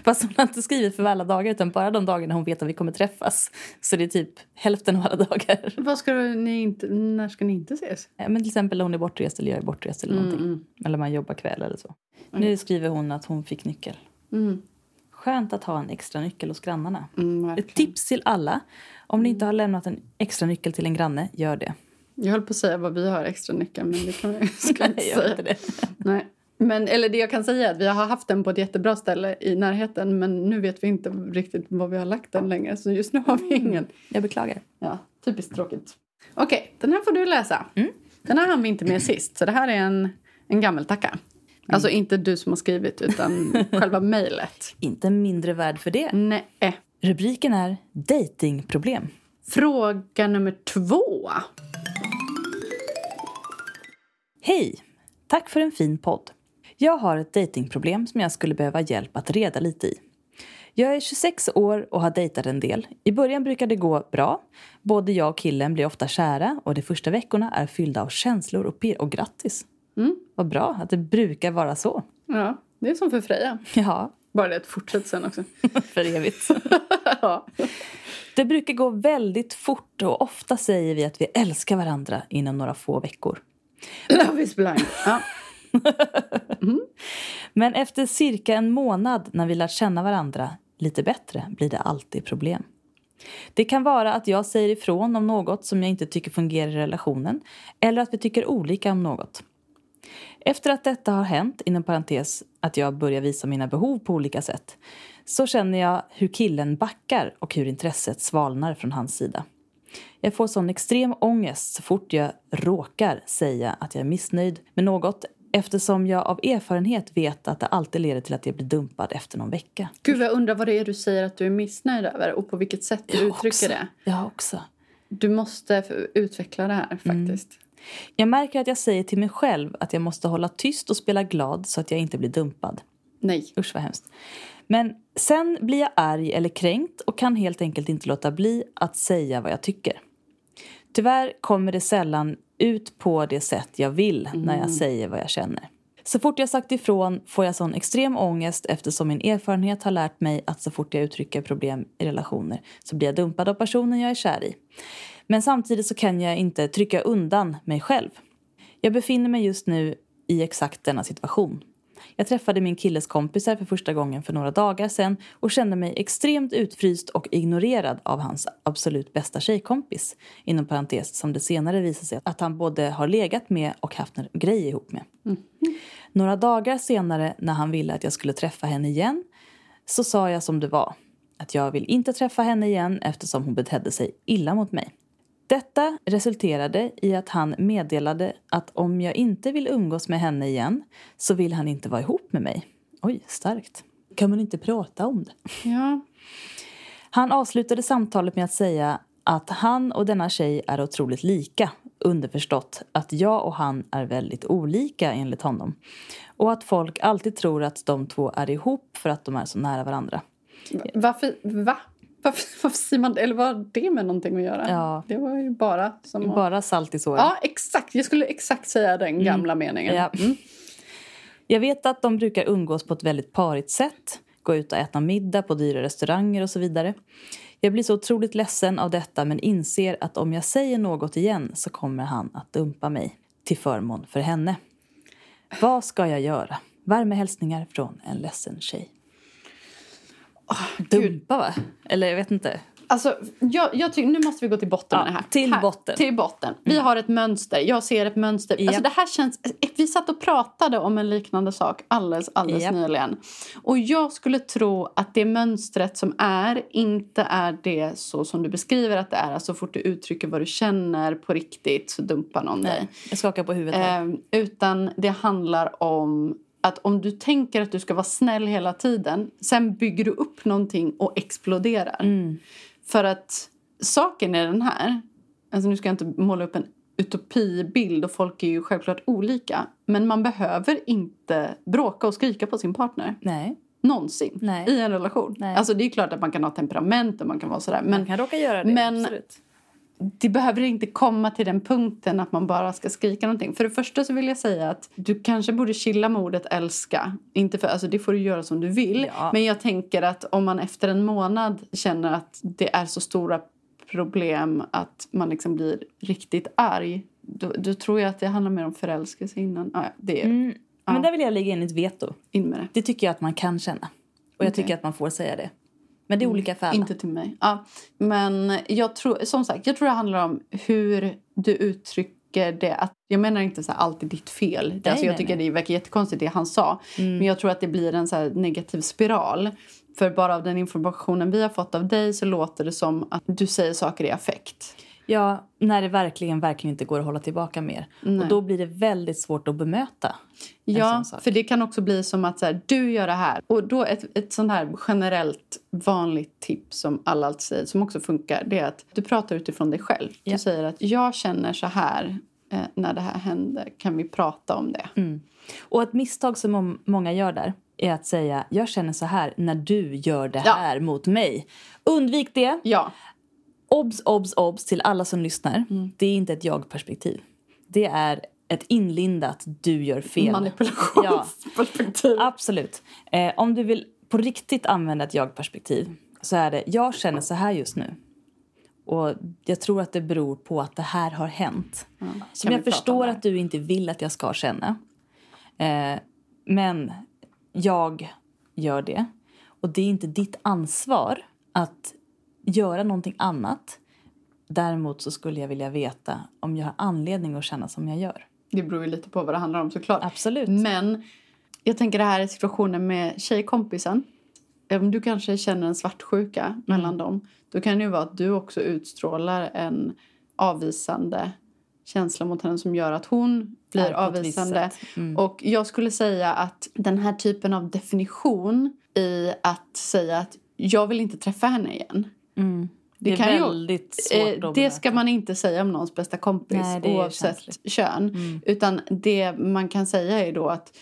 Fast hon har inte skrivit för alla dagar utan bara de dagarna hon vet att vi kommer träffas. Så det är typ hälften av alla dagar. Vad ska ni inte, när ska ni inte ses? Ja, Men till exempel när hon är bortrest eller jag är bortrest eller någonting. Mm, Eller man jobbar kväll eller så. Nu skriver hon att hon fick nyckel. mm, Skönt att ha en extra nyckel hos grannarna. mm, Ett tips till alla. Om ni inte har lämnat en extra nyckel till en granne, gör det. Jag höll på att säga vad vi har extra nyckel, men det kan vi ska inte säga. inte det. Nej. Men, eller det jag kan säga är att vi har haft den på ett jättebra ställe i närheten men nu vet vi inte riktigt var vi har lagt den längre så just nu har vi ingen. Jag beklagar. Ja, typiskt tråkigt. Okej, den här får du läsa. Mm. Den här hann vi inte med sist så det här är en, en gammeltacka. Alltså inte du som har skrivit utan själva mejlet. Inte mindre värd för det. Nej. Rubriken är Datingproblem. Fråga nummer två. Hej! Tack för en fin podd. Jag har ett datingproblem som jag skulle behöva hjälp att reda lite i. Jag är 26 år och har dejtat en del. I början brukar det gå bra. Både jag och killen blir ofta kära och de första veckorna är fyllda av känslor och pirr. Och grattis! Mm. Vad bra att det brukar vara så. Ja, det är som för Freja. Ja, Bara det att fortsätta sen också. för evigt. ja. Det brukar gå väldigt fort och ofta säger vi att vi älskar varandra inom några få veckor. Love is blind. Ja. Men efter cirka en månad när vi lärt känna varandra lite bättre blir det alltid problem. Det kan vara att jag säger ifrån om något som jag inte tycker fungerar i relationen eller att vi tycker olika om något. Efter att detta har hänt, inom parentes att jag börjar visa mina behov på olika sätt, så känner jag hur killen backar och hur intresset svalnar från hans sida. Jag får sån extrem ångest så fort jag råkar säga att jag är missnöjd med något eftersom jag av erfarenhet vet att det alltid leder till att jag blir dumpad efter någon vecka. Gud, jag undrar vad det är du säger att du är missnöjd över och på vilket sätt du Jag uttrycker också. det. Jag också. Du måste utveckla det här faktiskt. Jag märker att jag säger till mig själv att jag måste hålla tyst och spela glad så att jag inte blir dumpad. Nej. Usch vad hemskt. Men sen blir jag arg eller kränkt och kan helt enkelt inte låta bli att säga vad jag tycker. Tyvärr kommer det sällan ut på det sätt jag vill när jag säger vad jag känner. Så fort jag sagt ifrån får jag sån extrem ångest eftersom min erfarenhet har lärt mig att så fort jag uttrycker problem i relationer så blir jag dumpad av personen jag är kär i. Men samtidigt så kan jag inte trycka undan mig själv. Jag befinner mig just nu i exakt denna situation. Jag träffade min killes kompisar för första gången för några dagar sedan och kände mig extremt utfryst och ignorerad av hans absolut bästa tjejkompis. Inom parentes som det senare visade sig att han både har legat med och haft en grej ihop med. Några dagar senare när han ville att jag skulle träffa henne igen så sa jag som det var. Att jag vill inte träffa henne igen eftersom hon betedde sig illa mot mig. Detta resulterade i att han meddelade att om jag inte vill umgås med henne igen så vill han inte vara ihop med mig. Oj, starkt. Kan man inte prata om det? Ja. Han avslutade samtalet med att säga att han och denna tjej är otroligt lika. Underförstått att jag och han är väldigt olika enligt honom. Och att folk alltid tror att de två är ihop för att de är så nära varandra. Varför? Va? Varför, varför säger man det? Eller vad har det med någonting att göra? Ja. Det var ju bara som. Bara salt i såren. Ja, exakt. Jag skulle exakt säga den gamla meningen. Ja. Mm. Jag vet att de brukar umgås på ett väldigt parigt sätt. Gå ut och äta middag på dyra restauranger och så vidare. Jag blir så otroligt ledsen av detta men inser att om jag säger något igen så kommer han att dumpa mig till förmån för henne. Vad ska jag göra? Varma hälsningar från en ledsen tjej. Dumpa, va? Eller jag vet inte. Alltså, jag, jag tycker, nu måste vi gå till botten Ja, med det här. till här, botten. Till botten. Vi har ett mönster. Jag ser ett mönster. Ja. Alltså, det här känns, vi satt och pratade om en liknande sak alldeles, alldeles Ja. nyligen. Och jag skulle tro att det mönstret som är inte är det så som du beskriver att det är. Alltså, så fort du uttrycker vad du känner på riktigt så dumpar någon dig. Nej, jag skakar på huvudet. Eh, utan det handlar om att om du tänker att du ska vara snäll hela tiden sen bygger du upp någonting och exploderar. Mm. För att saken är den här. Alltså nu ska jag inte måla upp en utopibild och folk är ju självklart olika. Men man behöver inte bråka och skrika på sin partner. Nej, Någonsin. Nej. I en relation. Nej. Alltså det är klart att man kan ha temperament och man kan vara sådär. Men man kan råka göra det. men- absolut. Det behöver inte komma till den punkten att man bara ska skrika någonting. För det första så vill jag säga att du kanske borde chilla med ordet älska. Inte för, alltså det får du göra som du vill. Ja. Men jag tänker att om man efter en månad känner att det är så stora problem att man liksom blir riktigt arg. Då, då tror jag att det handlar mer om förälskelse innan. Ja, ja, det är Mm. Men där vill jag lägga in ett veto. in med det. Det tycker jag att man kan känna. Och jag Okej. tycker att man får säga det. Men det är olika för alla. Inte till mig. Ja. Men jag tror, som sagt, jag tror det handlar om hur du uttrycker det. Att, jag menar inte så här, alltid ditt fel. Nej, alltså, jag nej, tycker nej. det verkar jättekonstigt det han sa. Men jag tror att det blir en så här negativ spiral. För bara av den informationen vi har fått av dig så låter det som att du säger saker i affekt. Ja, när det verkligen, verkligen inte går att hålla tillbaka mer. Och då blir det väldigt svårt att bemöta. Ja, för det kan också bli som att så här, du gör det här. Och då ett, ett sånt här generellt vanligt tips som alla alltid säger, som också funkar, det är att du pratar utifrån dig själv. Ja. Du säger att jag känner så här eh, när det här händer. Kan vi prata om det? Mm. Och ett misstag som må- många gör där är att säga jag känner så här när du gör det Ja. här mot mig. Undvik det. Ja, Obs, obs, obs till alla som lyssnar. Mm. Det är inte ett jag-perspektiv. Det är ett inlindat du gör fel. manipulationsperspektiv. Absolut. Eh, om du vill på riktigt använda ett jag-perspektiv så är det jag känner så här just nu. Och jag tror att det beror på att det här har hänt. Som Kan vi jag förstår att du inte vill att jag ska känna. Eh, men jag gör det. Och det är inte ditt ansvar att göra någonting annat. Däremot så skulle jag vilja veta om jag har anledning att känna som jag gör. Det beror ju lite på vad det handlar om såklart. Absolut. Men jag tänker det här är situationen med tjejkompisen. Om du kanske känner en svartsjuka Mm. mellan dem. Då kan det ju vara att du också utstrålar en avvisande känsla mot henne som gör att hon blir avvisande. Mm. Och jag skulle säga att den här typen av definition i att säga att jag vill inte träffa henne igen. Mm. Det, Det är kan ju- väldigt svårt Eh, det ska man inte säga om någons bästa kompis Nej, är oavsett känsligt. kön. Mm. Utan det man kan säga är då att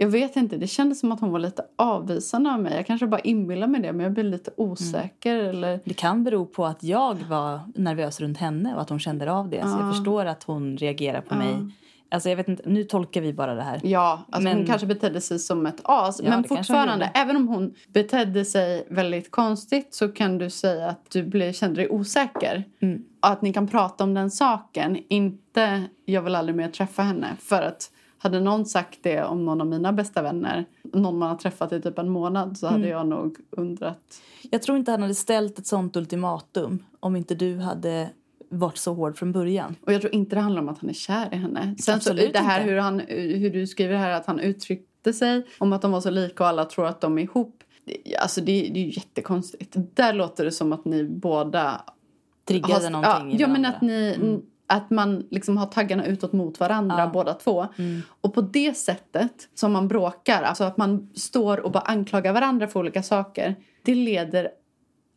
jag vet inte, det kändes som att hon var lite avvisande av mig. Jag kanske bara inbillar mig det men jag blir lite osäker eller Det kan bero på att jag var nervös runt henne och att hon kände av det. Så Ja. jag förstår att hon reagerar på Ja. mig. Alltså jag vet inte, nu tolkar vi bara det här. Ja, alltså hon Men- kanske betedde sig som ett as. Ja, men hon fortfarande, även om hon betedde sig väldigt konstigt så kan du säga att du blev, kände dig osäker. Mm. Att ni kan prata om den saken. Inte jag vill aldrig mer träffa henne. För att hade någon sagt det om någon av mina bästa vänner, någon man har träffat i typ en månad så hade Mm. jag nog undrat. Jag tror inte han hade ställt ett sånt ultimatum om inte du hade varit så hård från början. Och jag tror inte det handlar om att han är kär i henne. Sen så, det här inte. hur, han, hur du skriver här att han uttryckte sig om att de var så lika och alla tror att de är ihop. Alltså det, det är ju jättekonstigt. Där låter det som att ni båda... Triggade har- någonting ja, ja, men att, ni, att man liksom har taggarna utåt mot varandra Ja. båda två. Mm. Och på det sättet som man bråkar, alltså att man står och bara anklagar varandra för olika saker. Det leder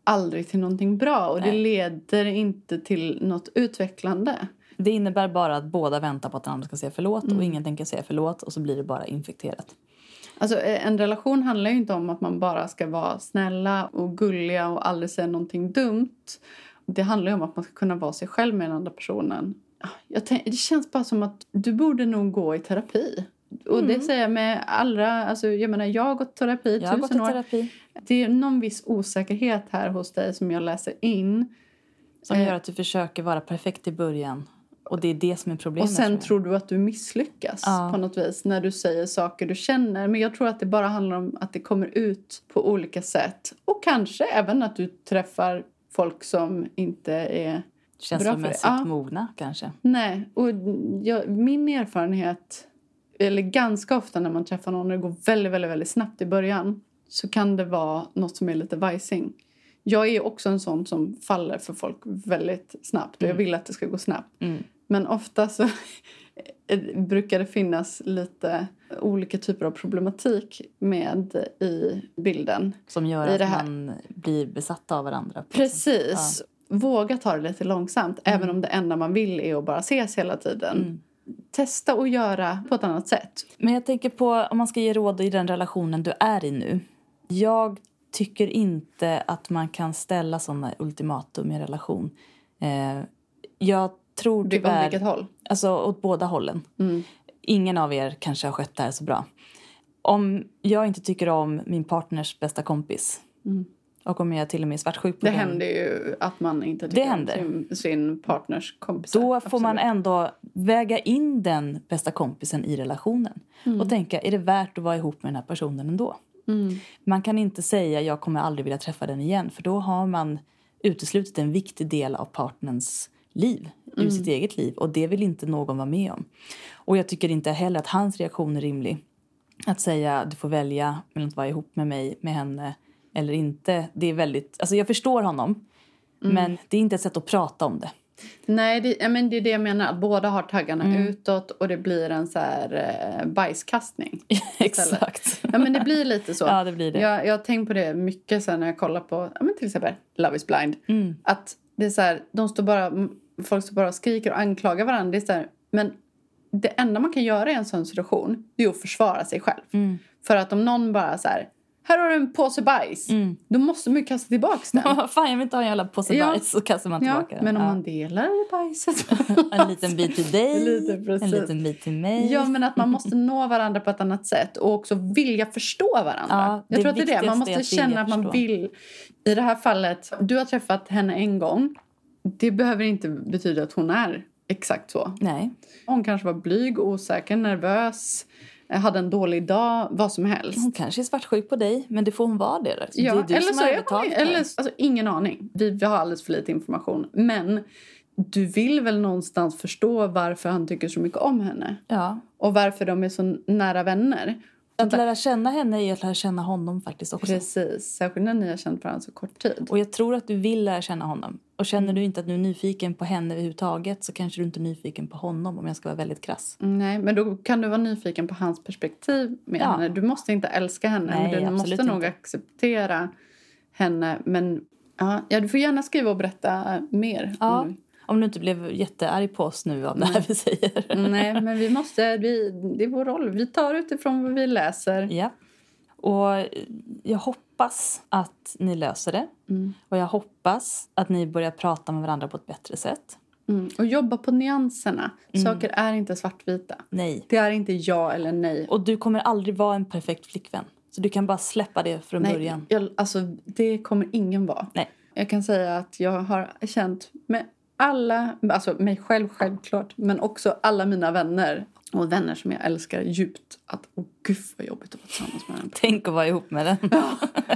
aldrig till någonting bra och det Nej. leder inte till något utvecklande. Det innebär bara att båda väntar på att den andra ska säga förlåt Mm. och ingen tänker säga förlåt och så blir det bara infekterat. Alltså, eh, en relation handlar inte om att man bara ska vara snälla och gulliga och aldrig säga någonting dumt. Det handlar om att man ska kunna vara sig själv med den andra personen. Jag tänk, det känns bara som att du borde nog gå i terapi. Och det säger jag med allra... Alltså, jag menar, jag har gått terapi i har gått i tusen år. terapi Det är någon viss osäkerhet här hos dig som jag läser in. som Eh. gör att du försöker vara perfekt i början. Och det är det som är problemet. Och sen tror du att du misslyckas Ja. på något vis när du säger saker du känner. Men jag tror att det bara handlar om att det kommer ut på olika sätt. Och kanske även att du träffar folk som inte är... Känslomässigt Ja. mogna kanske. Nej, och jag, min erfarenhet, eller ganska ofta när man träffar någon och det går väldigt, väldigt, väldigt snabbt i början så kan det vara något som är lite vajsing. Jag är också en sån som faller för folk väldigt snabbt och jag vill att det ska gå snabbt. Mm. Men ofta så brukar det finnas lite olika typer av problematik med i bilden. Som gör att man blir besatta av varandra. Precis. Våga ta det lite långsamt, även om det enda man vill är att bara ses hela tiden. Mm. Testa att göra på ett annat sätt. Men jag tänker på om man ska ge råd i den relationen du är i nu. Jag tycker inte att man kan ställa såna ultimatum i en relation. Eh, jag tror tyvärr... vilket håll. Alltså åt båda hållen. Mm. Ingen av er kanske har skött det här så bra. Om jag inte tycker om min partners bästa kompis och om jag till och med är svartsjuk på Mm. Det den, händer ju att man inte Det tycker om händer. sin, sin partners kompisar. då får man Absolut. ändå väga in den bästa kompisen i relationen och tänka, är det värt att vara ihop med den här personen ändå? Mm. Man kan inte säga jag kommer aldrig vilja träffa den igen för då har man uteslutit en viktig del av partnerns liv ur sitt eget liv och det vill inte någon vara med om. Och jag tycker inte heller att hans reaktion är rimlig. Att säga du får välja mellan att vara ihop med mig, med henne eller inte. Det är väldigt, alltså jag förstår honom men det är inte ett sätt att prata om det. Nej, det, men det är det jag menar. Att båda har taggarna Mm. utåt och det blir en så här eh, bajskastning. Exakt. Ja, men det blir lite så. Ja, det blir det. Jag, jag har tänkt på det mycket sen när jag kollar på ja, men till exempel Love is blind. Mm. Att det är så här, de står bara, folk står bara och skriker och anklagar varandra. Det är här, men det enda man kan göra i en sån situation det är att försvara sig själv. Mm. För att om någon bara så här, här har du en påse bajs. Mm. Då måste man ju kasta tillbaka den. Fan, jag vill inte ha en jävla påse Ja. bajs. Så kastar man Ja, tillbaka den. men om Ja. man delar bajset. En liten bit till dig, Lite en liten bit till mig. Ja, men att man måste nå varandra på ett annat sätt och också vilja förstå varandra. Ja, jag tror att det är det. Man måste att känna att man förstå. vill. I det här fallet, du har träffat henne en gång. Det behöver inte betyda att hon är exakt så. Nej. Hon kanske var blyg, osäker, nervös, hade en dålig dag, vad som helst. Hon kanske är svartsjuk på dig, men det får hon vara det. Det Ja, är du eller som har övertaget eller, alltså, ingen aning. Vi, vi har alldeles för lite information. Men du vill väl någonstans förstå varför han tycker så mycket om henne? Ja. Och varför de är så nära vänner. Att lära känna henne är att lära känna honom faktiskt också. Precis, särskilt när ni har känt varandra så kort tid. Och jag tror att du vill lära känna honom. Och känner du inte att du är nyfiken på henne överhuvudtaget så kanske du inte är nyfiken på honom om jag ska vara väldigt krass. Nej, men då kan du vara nyfiken på hans perspektiv med Ja. henne. Du måste inte älska henne, Nej, men du måste nog inte. acceptera henne. Men ja, ja, du får gärna skriva och berätta mer. Ja. om Om du inte blev jättearg på oss nu av det här vi säger. du- Nej, men vi måste, vi, det är vår roll. Vi tar utifrån vad vi läser. Ja. Och jag hoppas att ni löser det. Mm. Och jag hoppas att ni börjar prata med varandra på ett bättre sätt. Mm. Och jobba på nyanserna. Mm. Saker är inte svartvita. Nej. Det är inte ja eller nej. Och du kommer aldrig vara en perfekt flickvän. Så du kan bara släppa det från nej början. jag, alltså, det kommer ingen vara. Nej. Jag kan säga att jag har känt med alla, alltså mig själv självklart, men också alla mina vänner och vänner som jag älskar djupt att åh gud vad jobbigt att vara tillsammans med den. Tänk att vara ihop med den. ja,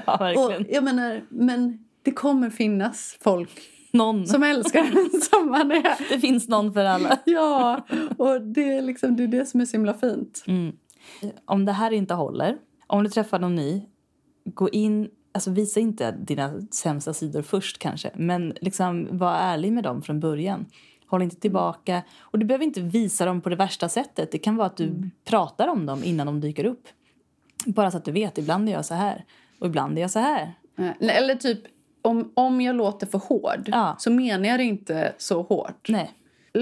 Och verkligen. jag menar, men det kommer finnas folk Någon. som älskar en som man är. Det finns någon för alla. Ja, och det är liksom det, är det som är så himla fint. Mm. Om det här inte håller, om du träffar någon ny, gå in, alltså visa inte dina sämsta sidor först kanske, men liksom var ärlig med dem från början. Håll inte tillbaka. Och du behöver inte visa dem på det värsta sättet. Det kan vara att du pratar om dem innan de dyker upp. Bara så att du vet, ibland är jag så här och ibland är jag så här. Eller typ, om, om jag låter för hård Ja. så menar jag det inte så hårt. Nej.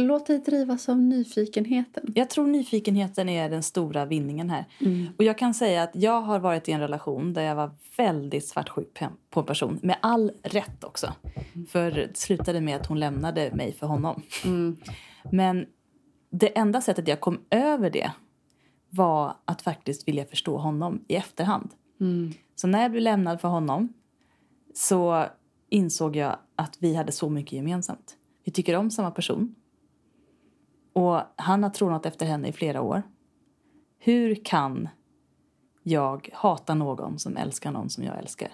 Låt dig drivas av nyfikenheten. Jag tror nyfikenheten är den stora vinningen här. Mm. Och jag kan säga att jag har varit i en relation där jag var väldigt svartsjuk på- en person. Med all rätt också. För det slutade med att hon lämnade mig för honom. Mm. Men det enda sättet jag kom över det var att faktiskt vilja förstå honom i efterhand. Mm. Så när jag blev lämnad för honom så insåg jag att vi hade så mycket gemensamt. Vi tycker om samma person. Och han har tronat efter henne i flera år. Hur kan jag hata någon som älskar någon som jag älskar?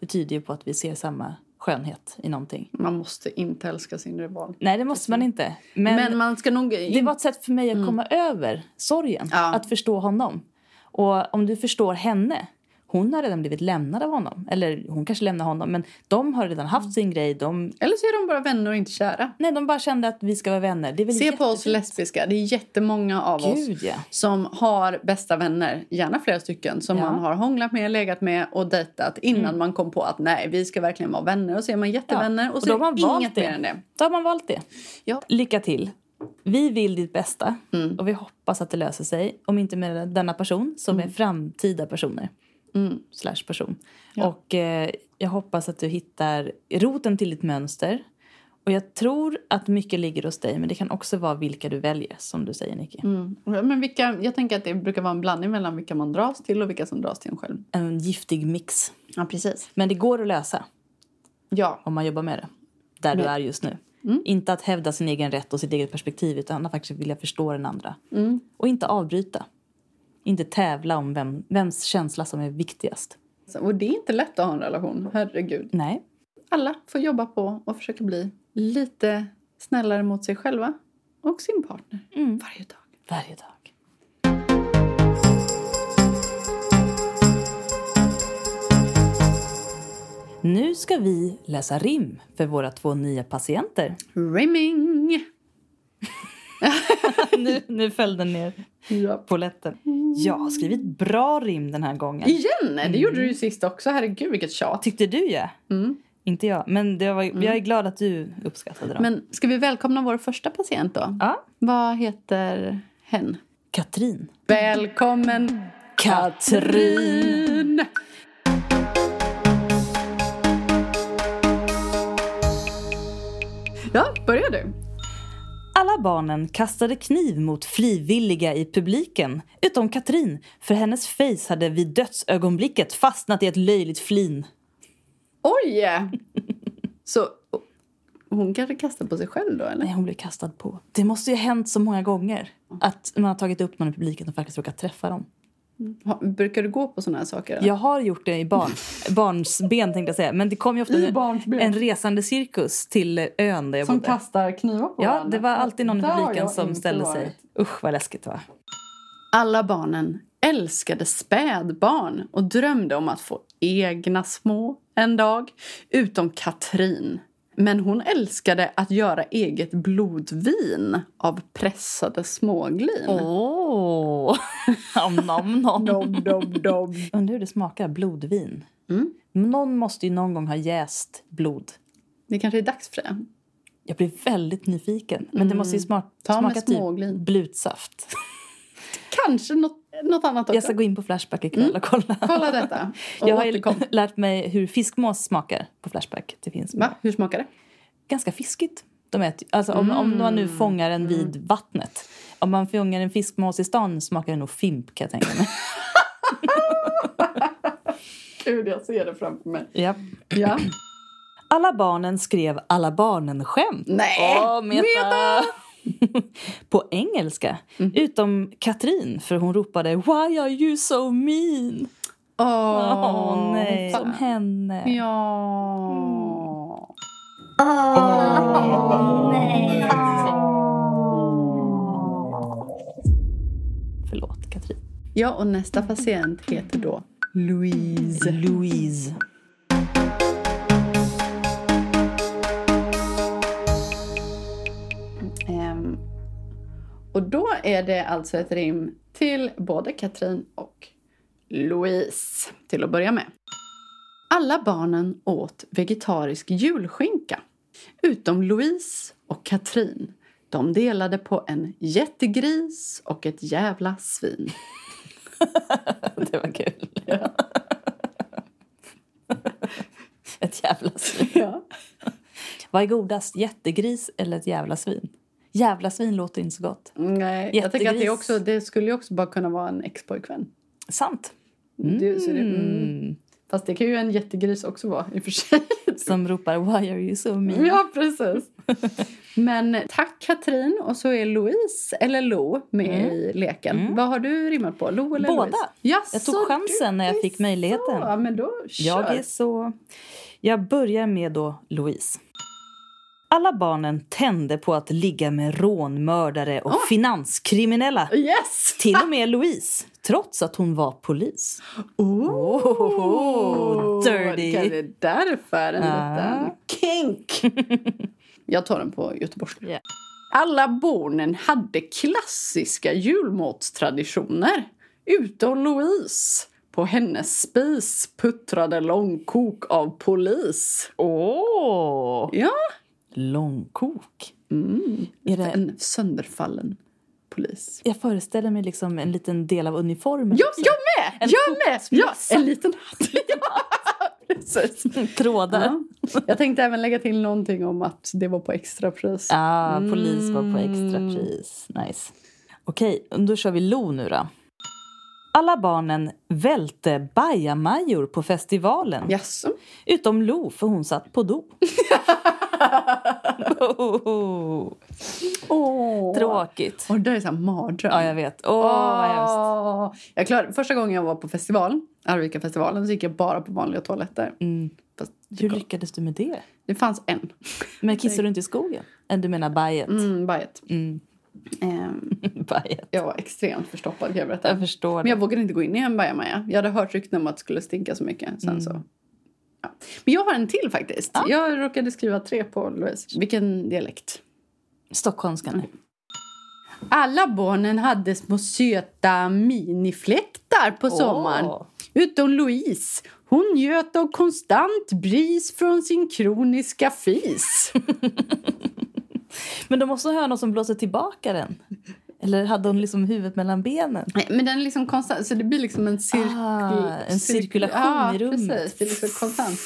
Det tyder ju på att vi ser samma skönhet i någonting. Man måste inte älska sin rival. Nej, det måste man inte. Men, Men, man ska nog... det var ett sätt för mig att komma över sorgen. Ja. Att förstå honom. Och om du förstår henne. Hon har redan blivit lämnad av honom. Eller hon kanske lämnar honom. Men de har redan haft sin grej. De, Eller så är de bara vänner och inte kära. nej, de bara kände att vi ska vara vänner. Det är väl Se på oss jättefint. lesbiska. Det är jättemånga av oss Gud, ja. som har bästa vänner, gärna flera stycken, som Ja. man har hånglat med, legat med och dejtat innan Mm. man kom på att nej, vi ska verkligen vara vänner. Och så är man jättevänner och Och så då är har man valt inget det. mer än det. Då har man valt det. Ja. Lycka till. Vi vill ditt bästa. Mm. Och vi hoppas att det löser sig. Om inte med denna person, så med framtida personer. Mm. Slash person. Ja. Och eh, jag hoppas att du hittar roten till ditt mönster. Och jag tror att mycket ligger hos dig. Men det kan också vara vilka du väljer, som du säger Nicky. Mm. Men vilka, jag tänker att det brukar vara en blandning mellan vilka man dras till och vilka som dras till en själv. En giftig mix. Ja, precis. Men det går att lösa Ja. om man jobbar med det. Där du är just nu. Mm. Inte att hävda sin egen rätt och sitt eget perspektiv utan att faktiskt vilja förstå den andra. Mm. Och inte avbryta. Inte tävla om vem, vems känsla som är viktigast. Och det är inte lätt att ha en relation, herregud. Nej. Alla får jobba på och försöka bli lite snällare mot sig själva och sin partner Mm. varje dag. Varje dag. Nu ska vi läsa rim för våra två nya patienter. Rimming! nu, nu föll den ner Ja. på lätten. Jag har skrivit bra rim den här gången. Igen! Det gjorde du ju sist också. Herregud, vilket tjat. Tyckte du ja? Mm. Inte jag. Men det var, jag är glad att du uppskattade dem. Men ska vi välkomna vår första patient då? Ja. Vad heter hen? Katrin. Välkommen Katrin. Ja, börjar du. Alla barnen kastade kniv mot frivilliga i publiken utom Katrin för hennes face hade vid dödsögonblicket fastnat i ett löjligt flin. Oj! Så hon kanske kastar på sig själv då, eller? Nej, hon blev kastad på. Det måste ju ha hänt så många gånger att man har tagit upp någon i publiken och faktiskt råkat träffa dem. Ha- Brukar du gå på såna här saker? eller? Jag har gjort det i barn, barnsben tänkte jag säga. Men det kom ju ofta I en, en resande cirkus till ön där jag Som bodde. kastar knivar på Ja, varandra? det var alltid någon i publiken som ställde varit. sig. Usch vad läskigt det var. Alla barnen älskade spädbarn och drömde om att få egna små en dag. Utom Katrin. Men hon älskade att göra eget blodvin av pressade småglin. Åh! Om nom nom. Dom, dom, dom. Undrar hur det smakar, blodvin. Mm. Någon måste ju någon gång ha jäst blod. Det kanske är dags för det. Jag blir väldigt nyfiken. Men det måste ju smak, Mm. Ta med smaka typ blutsaft. Kanske något, något annat också. Jag ska gå in på Flashback ikväll och kolla. Kolla detta. Och Jag har återkom. lärt mig hur fiskmås smakar på Flashback. Det finns Va? Hur smakar det? ganska fiskigt. De äter, alltså om, om man nu fångar den vid vattnet. Om man fångar en fiskmås i stan smakar det nog fimp kan jag tänka mig. Gud, jag ser det framför mig. ja. Ja. Alla barnen skrev alla barnen-skämt. Nej! Åh, meta! på engelska. Utom Katrin, för hon ropade Why are you so mean? Åh, Åh nej, fan. som henne. Ja. Förlåt, Katrin. Ja, och nästa patient heter då Louise. Louise. Och då är det alltså ett rim till både Katrin och Louise till att börja med. Alla barnen åt vegetarisk julskinka utom Louise och Katrin. De delade på en jättegris och ett jävla svin. Det var kul. Ett jävla svin. Ja. Vad är godast, jättegris eller ett jävla svin? Jävla svin låter inte så gott. Nej, jag tänker att det, också, det skulle ju också bara kunna vara en ex-pojkvän. Sant. Det, så det, mm. Fast det kan ju en jättegris också vara i och för sig. Som ropar Why are you so mean? Ja, precis. Men tack Katrin. Och så är Louise, eller Lo, med i leken. Vad har du rimmat på? Lo eller Båda. Louise? Jaså, Jag tog chansen när jag fick möjligheten. Så. Ja, men då kör. Jag är så... Jag börjar med då Louise. Alla barnen tände på att ligga med rånmördare och finanskriminella. Yes! Till och med Louise, trots att hon var polis. Oh, Oh, dirty. Det därför en Ah. liten kink. Jag tar den på göteborgska. Ja. Alla barnen hade klassiska julmatstraditioner. Utom Louise. På hennes spis puttrade långkok av polis. Åh! Ja. Långkok. Mm. Är det- En sönderfallen polis. Jag föreställer mig liksom en liten del av uniformen. Ja, också. jag med! En jag med! Ja, en liten hatt. Ja, precis. Trådar. Ja. Jag tänkte även lägga till någonting om att det var på extrapris. Ah, polis var på extrapris. Nice. Okej, då kör vi Lo nu då. Alla barnen välte bajamajor på festivalen. Jaså? Utom Lo, för hon satt på do. oh, tråkigt. Och det är så här mardröm. Ja, jag vet. Åh, vad hemskt. Åh. jag klarade, första gången jag var på festival, Arvika-festivalen, så gick jag bara på vanliga toaletter. Mm. Hur kom- lyckades du med det? det fanns en. Men kissade du inte i skogen? Du menar bajet? Mm, bajet. Mm. Bajet. jag var extremt förstoppad jag berätta. Jag förstår Men jag vågade inte gå in i en bajamaja. Jag hade hört rykten om att det skulle stinka så mycket. Sen Mm. så... Ja. Men jag har en till faktiskt. Ja. Jag råkade skriva tre på Louise. Vilken dialekt? Stockholmskan. Mm. Alla barnen hade små söta minifläktar på sommaren. Åh. Utom Louise. Hon njöt av konstant bris från sin kroniska fis. Men då måste ha någon som blåser tillbaka den. Eller hade hon liksom huvudet mellan benen? Nej, Men den är liksom konstant, så det blir liksom en cirkel... Ah, en cirkulation ja, i rummet. precis. Det är liksom konstant.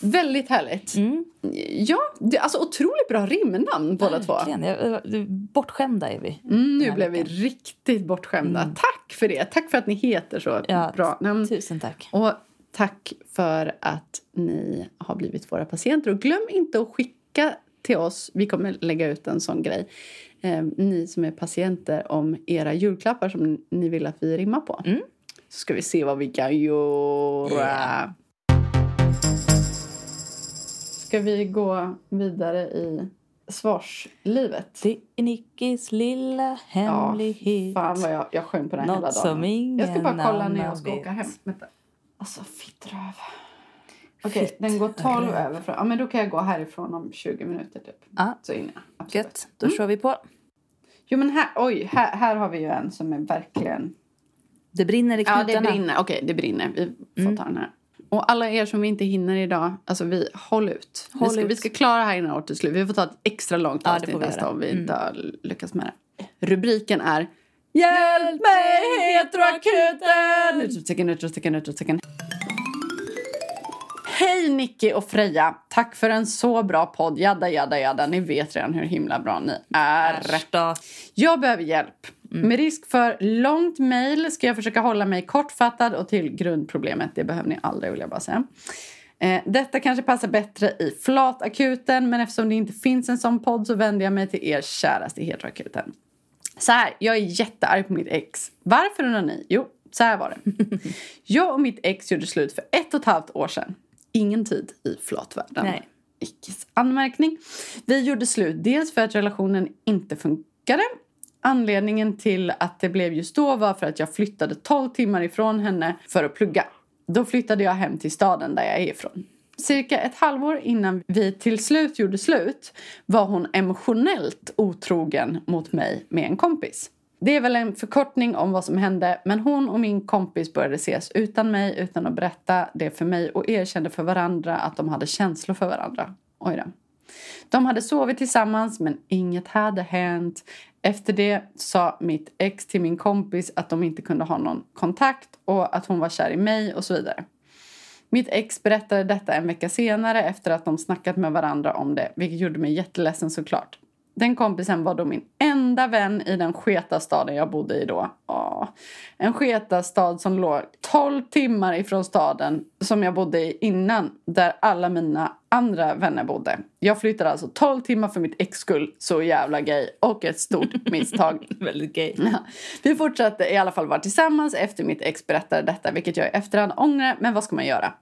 Väldigt härligt. Mm, Ja, det, alltså otroligt bra rimnamn båda två. verkligen. Jag- jag- Bortskämda är vi. Mm, nu blev vi verkligen. riktigt bortskämda. Tack för det. Tack för att ni heter så Ja, bra namn. Tusen tack. Och tack för att ni har blivit våra patienter. Och glöm inte att skicka till oss, vi kommer lägga ut en sån grej, eh, ni som är patienter om era julklappar som ni vill att vi rimmar på. Mm. Så ska vi se vad vi kan göra. Yeah. Ska vi gå vidare i svarslivet? Det är Nickis lilla hemlighet. Fan vad jag, jag sjöng på den hela Något dagen. som ingen Jag ska bara kolla när jag ska åka vet. hem. Vänta. Alltså fittröv. Okej, den går 12 över. Från, ja, men då kan jag gå härifrån om 20 minuter typ. Ja. Så. Absolut. Gött, då kör vi på. Jo men här, oj, här, här har vi ju en som är verkligen... Det brinner i Ja knutarna. det brinner, okej det brinner. Vi får Mm. ta den här. Och alla er som vi inte hinner idag, alltså vi, håll ut. Håll vi, ska, ut. vi ska klara här innan året är slut. Vi får ta ett extra långt Ja, avsnitt nästa om vi Mm. inte har lyckats med det. Rubriken är Hjälp mig heteroakuten! Utropstecken, utropstecken, utropstecken. Hej Nicky och Freja! Tack för en så bra podd. Jadda, jadda, jadda. Ni vet redan hur himla bra ni är. Äsch. Jag behöver hjälp. Med risk för långt mejl ska jag försöka hålla mig kortfattad och till grundproblemet. Det behöver ni aldrig, vill jag bara säga. Eh, detta kanske passar bättre i Flatakuten men eftersom det inte finns en sån podd så vänder jag mig till er käraste heteroakuten. Så här, jag är jättearg på mitt ex. Varför undrar ni? Jo, så här var det. Jag och mitt ex gjorde slut för ett och ett halvt år sedan. Ingen tid i flatvärlden. Nej. Ickes anmärkning. Vi gjorde slut dels för att relationen inte funkade. Anledningen till att det blev just då var för att jag flyttade 12 timmar ifrån henne för att plugga. Då flyttade jag hem till staden där jag är ifrån. Cirka ett halvår innan vi till slut gjorde slut var hon emotionellt otrogen mot mig med en kompis. Det är väl en förkortning om vad som hände men hon och min kompis började ses utan mig utan att berätta det för mig och erkände för varandra att de hade känslor för varandra. Oj då. De hade sovit tillsammans men inget hade hänt. Efter det sa mitt ex till min kompis att de inte kunde ha någon kontakt och att hon var kär i mig och så vidare. Mitt ex berättade detta en vecka senare efter att de snackat med varandra om det, vilket gjorde mig jätteledsen såklart. Den kompisen var då min enda vän i den sketa staden jag bodde i då. Åh. En sketa stad som låg 12 timmar ifrån staden som jag bodde i innan, där alla mina andra vänner bodde. Jag flyttade alltså 12 timmar för mitt ex skull, så jävla gay och ett stort misstag. Väldigt gay. Ja. Vi fortsatte i alla fall vara tillsammans efter mitt ex berättade detta, vilket jag i efterhand ångrar, men vad ska man göra?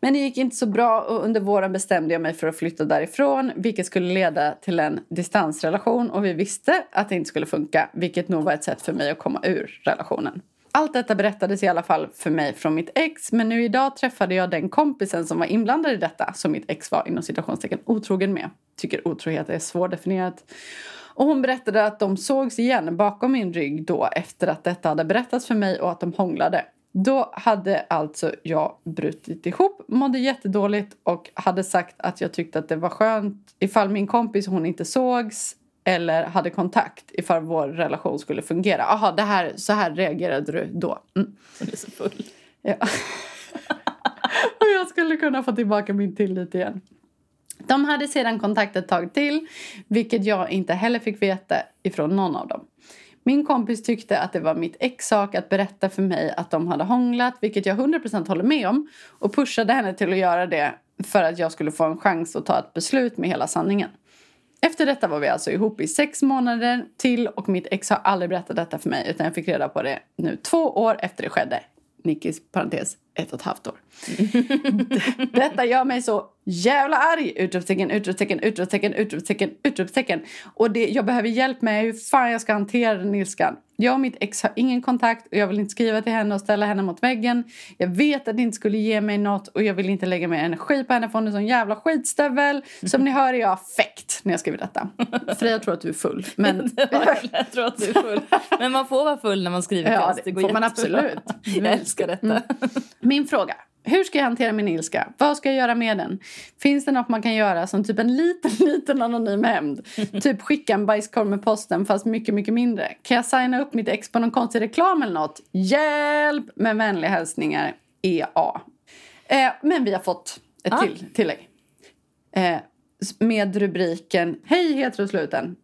Men det gick inte så bra och under våren bestämde jag mig för att flytta därifrån, vilket skulle leda till en distansrelation och vi visste att det inte skulle funka, vilket nog var ett sätt för mig att komma ur relationen. Allt detta berättades i alla fall för mig från mitt ex men nu idag träffade jag den kompisen som var inblandad i detta som mitt ex var inom citationstecken otrogen med. Tycker otrohet är svårdefinierat. Och hon berättade att de sågs igen bakom min rygg då efter att detta hade berättats för mig och att de hånglade. Då hade alltså jag brutit ihop, mådde jättedåligt och hade sagt att jag tyckte att det var skönt ifall min kompis hon inte sågs eller hade kontakt ifall vår relation skulle fungera. Aha, det här, så här reagerade du då. Mm. Hon är så full. Ja. och jag skulle kunna få tillbaka min tillit igen. De hade sedan kontakt ett tag till, vilket jag inte heller fick veta ifrån någon av dem. Min kompis tyckte att det var mitt ex sak att berätta för mig att de hade hånglat, vilket jag 100% håller med om, och pushade henne till att göra det för att jag skulle få en chans att ta ett beslut med hela sanningen. Efter detta var vi alltså ihop i sex månader till och mitt ex har aldrig berättat detta för mig utan jag fick reda på det nu två år efter det skedde. Nickis parentes ett och ett halvt år. Detta gör mig så jävla arg! Utropstecken, utropstecken, utropstecken, utropstecken, utropstecken. Och det jag behöver hjälp med hur fan jag ska hantera den ilskan. Jag och mitt ex har ingen kontakt och jag vill inte skriva till henne och ställa henne mot väggen. Jag vet att det inte skulle ge mig något och jag vill inte lägga mer energi på henne för hon är sån jävla skitstövel. Som ni hör är jag affekt när jag skriver detta. Freja tror att du är full. Men... jag tror att du är full. Men man får vara full när man skriver Ja, det går får man absolut. Jag älskar detta. Mm. Min fråga. Hur ska jag hantera min ilska? Vad ska jag göra med den? Finns det något man kan göra som typ en liten, liten anonym hämnd? Typ skicka en bajskorv med posten fast mycket, mycket mindre. Kan jag signa upp mitt ex på någon konstig reklam eller något? Hjälp! Med vänliga hälsningar, EA. Eh, men vi har fått ett Ah. till tillägg. Eh, med rubriken Hej heterosluten.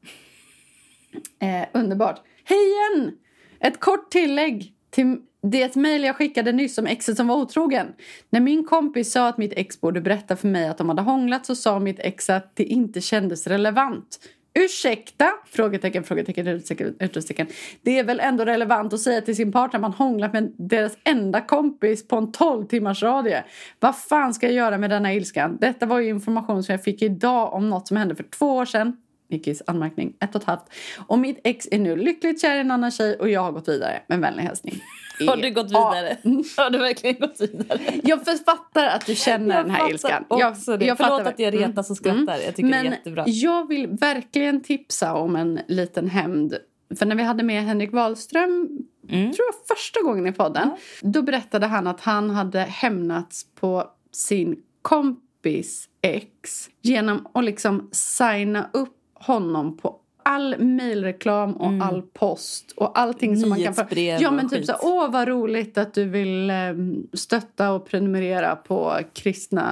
Eh, underbart. Hej igen! Ett kort tillägg till det mejl jag skickade nyss om exet som var otrogen. När min kompis sa att mitt ex borde berätta för mig att de hade hånglat så sa mitt ex att det inte kändes relevant. Ursäkta? Frågetecken, frågetecken, utropstecken, utropstecken. Det är väl ändå relevant att säga till sin partner att man hånglat med deras enda kompis på en 12 timmars radie. Vad fan ska jag göra med denna ilskan? Detta var ju information som jag fick idag om något som hände för två år sedan. Nickis anmärkning, ett och ett halvt. Och mitt ex är nu lyckligt kär i en annan tjej och jag har gått vidare. Med vänlig hälsning. Har du gått vidare? Har du verkligen gått vidare? Jag författar att du känner den här fattar ilskan. det. fattar Förlåt att jag Mm. retas och skrattar. Jag tycker Men det är jättebra. jag vill verkligen tipsa om en liten hämnd. För när vi hade med Henrik Wahlström, Mm. tror jag första gången i podden, då berättade han att han hade hämnats på sin kompis ex genom att liksom signa upp honom på all mejlreklam och all post och allting som man kan... Mm. Ja men typ skit. så åh vad roligt att du vill eh, stötta och prenumerera på kristna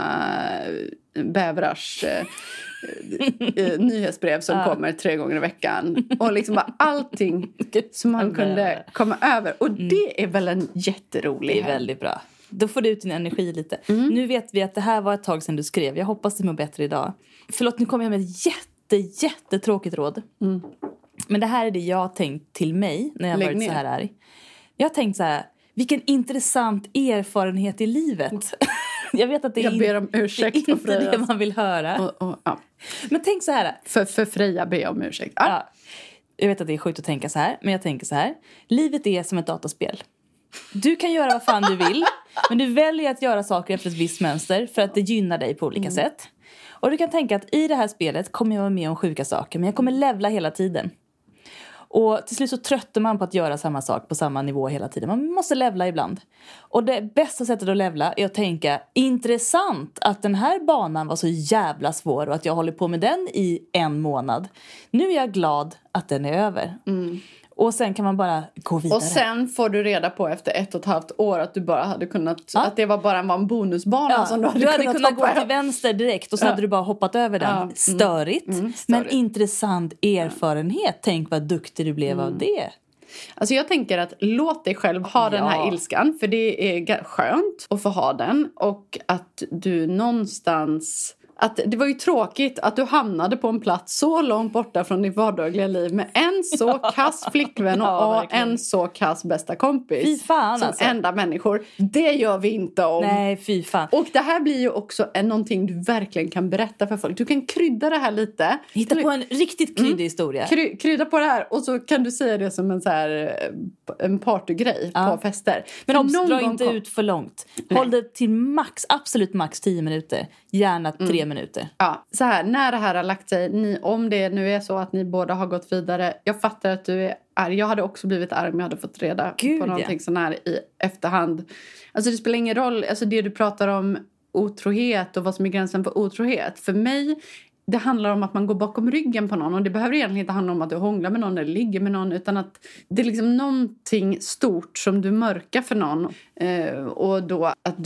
eh, bävrars eh, eh, nyhetsbrev som Ja. kommer tre gånger i veckan. Och liksom bara allting som han kunde komma över. Och det är väl en jätterolig Det är väldigt bra. Då får du ut din energi lite. Mm. Nu vet vi att det här var ett tag sedan du skrev. Jag hoppas du mår bättre idag. Förlåt, nu kommer jag med ett jätte, jättetråkigt råd. Men det här är det jag har tänkt till mig när jag Lägg varit ner. så här arg. Jag har tänkt så här, vilken intressant erfarenhet i livet. jag vet att det är, Jag ber om ursäkt det är inte det Frejas. man vill höra. Och, och, ja. Men tänk så här. för, för Freja ber jag om ursäkt. Ja. Ja, jag vet att det är sjukt att tänka så här, men jag tänker så här. Livet är som ett dataspel. Du kan göra vad fan du vill, men du väljer att göra saker efter ett visst mönster för att det gynnar dig på olika sätt. Och du kan tänka att i det här spelet kommer jag vara med om sjuka saker, men jag kommer levla hela tiden. Och till slut så tröttar man på att göra samma sak på samma nivå hela tiden. Man måste levla ibland. Och det bästa sättet att levla är att tänka intressant att den här banan var så jävla svår och att jag håller på med den i en månad. Nu är jag glad att den är över. Mm. Och sen kan man bara gå vidare. Och sen får du reda på efter ett och ett halvt år att du bara hade kunnat, att det var bara var en bonusbana Ja, som du hade, du hade kunnat, kunnat gå till vänster direkt och så Ja. hade du bara hoppat över den. Ja, mm. Störigt, Mm, men störigt. intressant erfarenhet. Tänk vad duktig du blev Mm. av det. Alltså jag tänker att låt dig själv ha den här Ja. ilskan för det är skönt att få ha den och att du någonstans att det var ju tråkigt att du hamnade på en plats så långt borta från ditt vardagliga liv med en så kass flickvän och, Ja, en så kass bästa kompis. Fy fan, som alltså. enda människor. Det gör vi inte om. Nej, fy fan. Och det här blir ju också en, någonting du verkligen kan berätta för folk. Du kan krydda det här lite. Hitta på en riktigt Mm. kryddig historia. Kry, krydda på det här och så kan du säga det som en, så här, eh, en partygrej Ja. på fester. Men någon dra inte kom- ut för långt. Håll det till max, absolut max 10 minuter. Gärna Mm. 3 minuter. Ja, så här, när det här har lagt sig, ni, om det nu är så att ni båda har gått vidare. Jag fattar att du är arg. Jag hade också blivit arg om jag hade fått reda Gud, på ja. någonting sån här i efterhand. Alltså det spelar ingen roll, alltså det du pratar om otrohet och vad som är gränsen för otrohet. För mig det handlar om att man går bakom ryggen på någon. Och Det behöver egentligen inte handla om att du hånglar med någon eller ligger med någon. Utan att det är liksom någonting stort som du mörkar för någon. Eh, och då att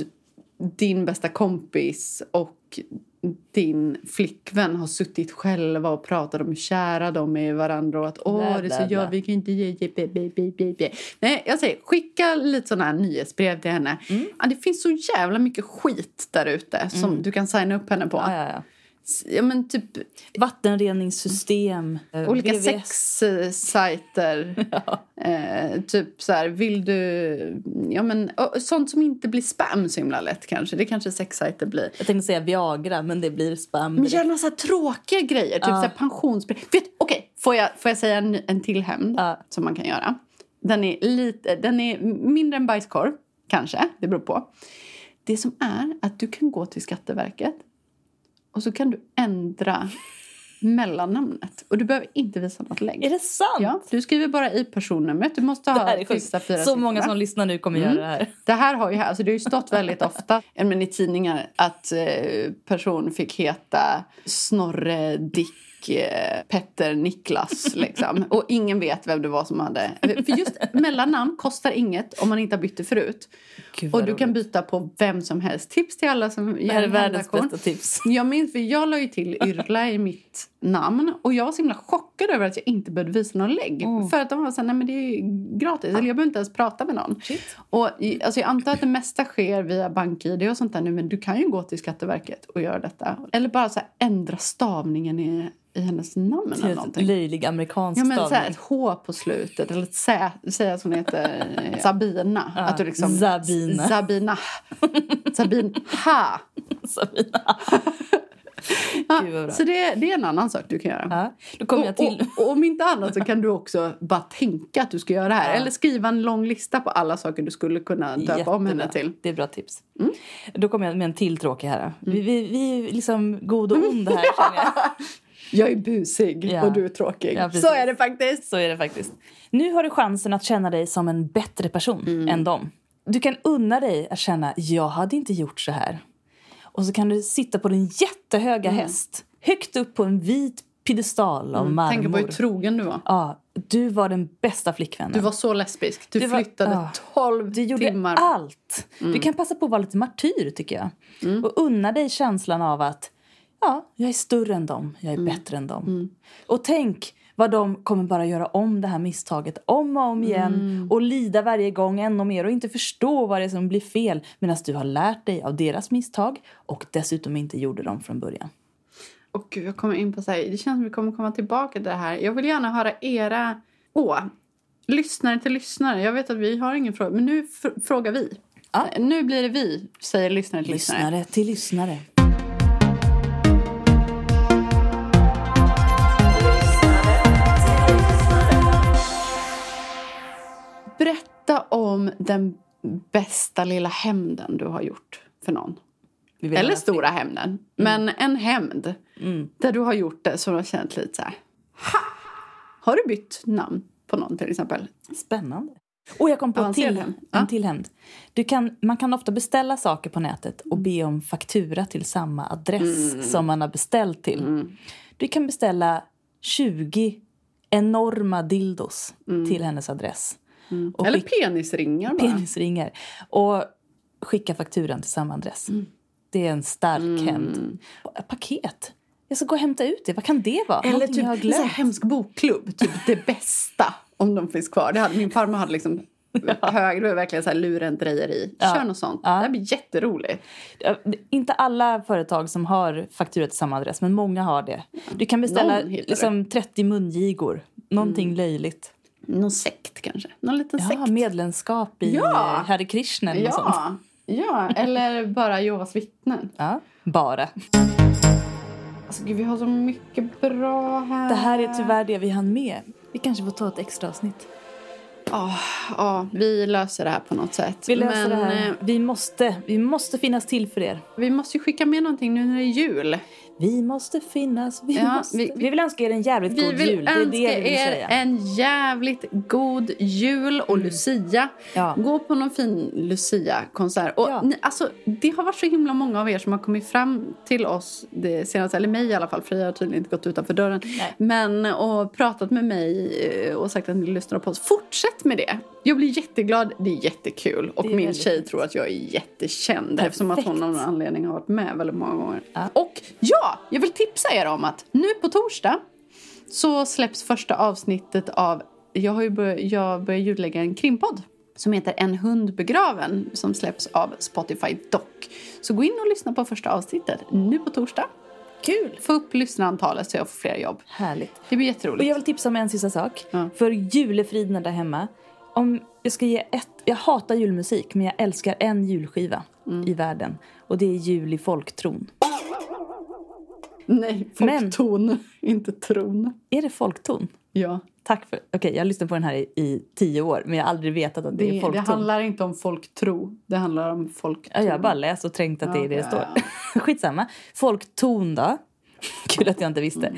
din bästa kompis och din flickvän har suttit själva och pratat om hur kära de är i varandra och att åh, Bla, det är så jag, vi kan inte ge, ge, be, be, be, be. Nej, jag säger skicka lite sådana här nyhetsbrev till henne. Mm. Ja, det finns så jävla mycket skit där ute som du kan signa upp henne på. Ja, ja, ja. Ja, men typ Vattenreningssystem. eh, olika VVS. sexsajter. eh, typ så här, vill du... Ja, men, sånt som inte blir spam så himla lätt kanske. Det kanske sexsajter blir. Jag tänkte säga Viagra, men det blir spam. Men så här tråkiga grejer, typ Ja. Vet, okej, får, jag, får jag säga en, en till hämnd Ja. som man kan göra? Den är, lite, den är mindre än bajskorv, kanske. Det beror på. Det som är att du kan gå till Skatteverket och så kan du ändra mellannamnet. Och du behöver inte visa något lägg. Är det sant? Ja, du skriver bara i personnumret. Du måste Det ha sista fyra Så många som lyssnar nu kommer Mm. göra det här. Det här har ju, alltså det har ju stått väldigt ofta men i tidningar att eh, person fick heta Snorre, Dick, Petter, Niklas. Liksom. Och ingen vet vem det var som hade... För just mellannamn kostar inget om man inte har bytt det förut. Och du kan byta på vem som helst. Tips till alla som Det är en världens bästa tips. Jag minns, för jag la ju till Yrla i mitt namn och jag var så himla chockad över att jag inte behövde visa någon lägg. Mm. För att de var så här, nej men det är gratis, eller jag behöver inte ens prata med någon. Shit. Och alltså jag antar att det mesta sker via BankID och sånt där nu, men du kan ju gå till Skatteverket och göra detta. Eller bara så här, ändra stavningen i, i hennes namn Till eller ett någonting. löjlig amerikansk Ja, men så här, stavning. ett H på slutet, eller ett Z, hon heter, Sabina. Ja, Att du liksom, Sabina. Sabina. Sabina. Sabina. Ja, så det, det är en annan sak du kan göra. Ja, då kommer jag till... Och, och, och om inte annat så kan du också bara tänka att du ska göra det här. Ja. Eller skriva en lång lista på alla saker du skulle kunna döpa om henne till. Det är bra tips. Mm. Då kommer jag med en till tråkig här. Vi, vi, vi är liksom god och ond här känner jag. Jag är busig Ja. och du är tråkig. Ja, så är det faktiskt. Så är det faktiskt. Nu har du chansen att känna dig som en bättre person Mm. än dem. Du kan unna dig att känna, jag hade inte gjort så här. Och så kan du sitta på din jättehöga Mm. häst. Högt upp på en vit piedestal av marmor. Tänk på hur trogen du var. Ja, du var den bästa flickvännen. Du var så lesbisk. Du, Du var- flyttade ja. 12 Du gjorde timmar. allt. Mm. Du kan passa på att vara lite martyr, tycker jag. Och unna dig känslan av att ja, jag är större än dem, jag är Mm. bättre än dem. Och tänk vad de kommer bara göra om det här misstaget om och om igen Mm. och lida varje gång ännu mer och inte förstå vad det är som blir fel medan du har lärt dig av deras misstag och dessutom inte gjorde dem från början. Och gud, jag kommer in på så här, det känns som vi kommer komma tillbaka till det här. Jag vill gärna höra era, åh, lyssnare till lyssnare. Jag vet att vi har ingen fråga, men nu fr- frågar vi. Ja. Nu blir det vi, säger lyssnare till lyssnare. Lyssnare till lyssnare. Berätta om den bästa lilla hämnden du har gjort för någon. Eller stora hämnden. Men en hämnd Mm. där du har gjort det som du har känt lite så här. Ha! Har du bytt namn? på någon till exempel. Spännande. Och jag kom på en Avancerad till, en Ja. till hämnd. Du kan, man kan ofta beställa saker på nätet och be om faktura till samma adress Mm. som man har beställt till. Du kan beställa 20 enorma dildos till hennes adress. Mm. Eller penisringar bara. penisringar. Och skicka fakturan till samma adress. Mm. Det är en stark hämnd. Och ett Paket. Jag ska gå och hämta ut det. Vad kan det vara? Eller Någonting typ jag har sån här hemsk bokklubb. Typ det bästa. Om de finns kvar. Det hade, min farmor hade liksom hög, det var verkligen så här lurendrejeri. Kör något sånt. Ja. Det här blir jätteroligt. Ja, Inte alla företag som har faktura till samma adress, men många har det. Du kan beställa liksom 30 mungigor. Någonting löjligt. Någon sekt kanske. Någon liten Ja, sekt. medlemskap i Ja. ja. Hare Krishna eller något sånt. Ja, ja, eller bara Jehovas vittnen. Ja, bara. Alltså, gud, vi har så mycket bra här. Det här är tyvärr det vi hann med. Vi kanske får ta ett extra avsnitt. Ja, ja, vi löser det här på något sätt. Vi löser Men, det här. eh, Vi måste, vi måste finnas till för er. Vi måste ju skicka med någonting nu när det är jul. Vi måste finnas. Vi, Ja, måste. vi- Vi, vill önska er en jävligt Vi god vill jul. Det är önska det vi vill säga. Mm. en jävligt god jul och Lucia. Ja. Gå på någon fin Lucia-konsert. Och Ja. ni, alltså, det har varit så himla många av er som har kommit fram till oss det senaste, eller mig i alla fall, för jag har tydligen inte gått utanför dörren. Nej. Men och pratat med mig eh, och sagt att ni lyssnar på oss. Fortsätt med det! Jag blir jätteglad, det är jättekul. Och är min tjej tror att jag är jättekänd eftersom att hon Perfekt. av någon anledning har varit med väldigt många gånger. Ja. Och ja, jag vill tipsa er om att nu på torsdag så släpps första avsnittet av... Jag har ju bör, jag börjar ljudlägga en krimpodd som heter En hund begraven som släpps av Spotify Doc. Så gå in och lyssna på första avsnittet nu på torsdag. Kul! Få upp lyssnarantalet så jag får fler jobb. Härligt. Det blir Och jätteroligt. jag vill tipsa om en sista sak. Ja. För julefriden där hemma. Om jag, ska ge ett, jag hatar julmusik, men jag älskar en julskiva Mm. i världen. Och det är Jul i folktron. Nej, Men- folkton, inte tron. Är det folkton? Ja, Tack för... Okej, jag har lyssnat på den här i, i tio år, men jag har aldrig vetat att det, det, är det folkton. handlar inte om folktro. Det handlar om folkton. Ja, jag har bara läst och tänkt att det är det det Ja, står. ja, Skitsamma. Folkton då. Kul att jag inte visste.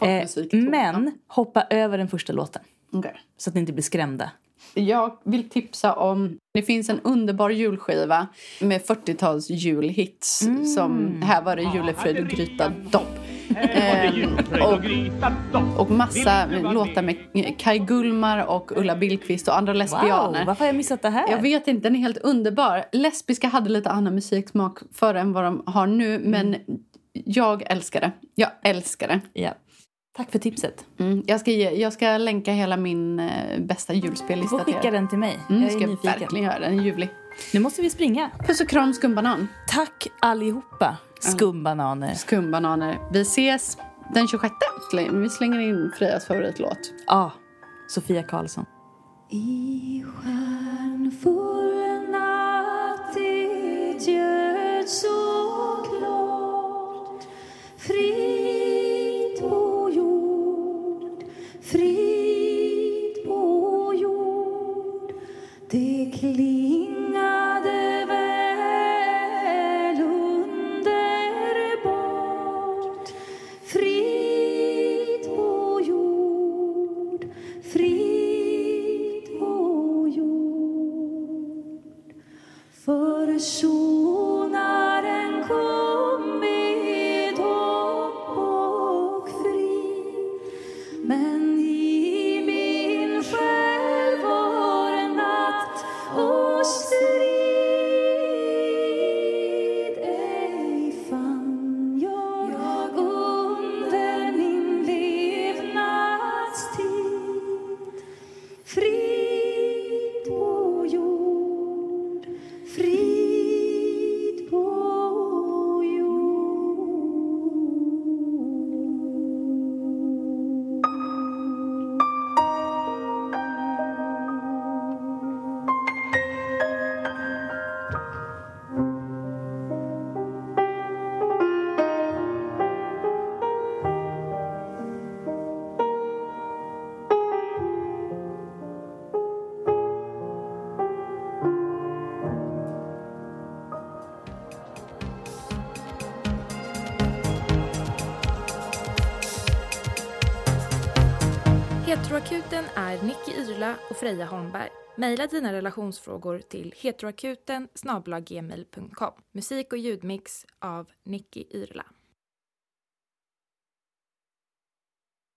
Mm. Eh, men hoppa över den första låten. Okej. Så att ni inte blir skrämda. Jag vill tipsa om... Det finns en underbar julskiva med 40-tals julhits. Som Här var det julefröjd och gryta dopp. Ehm, och, och massa låtar med Kai Gullmar och Ulla Billqvist och andra lesbianer. Wow, varför har jag missat det här? Jag vet inte, den är helt underbar. Lesbiska hade lite annan musiksmak förr än vad de har nu. Men jag älskar det. Jag älskar det. Ja. Tack för tipset. Mm. Jag, ska ge, jag ska länka hela min eh, bästa Du julspellista får till skicka den till mig. Mm, jag ska nyfiken. verkligen göra. Den är ljuvlig. Nu måste vi springa. Puss och kram skumbanan. Tack allihopa, skumbananer. Skumbananer. Vi ses den 26. Vi slänger in Frejas favoritlåt. Ja, Sofia Karlsson. I stjärnfull Freja Holmberg. Maila dina relationsfrågor till heteroakuten Musik och ljudmix av Nicky Yrla.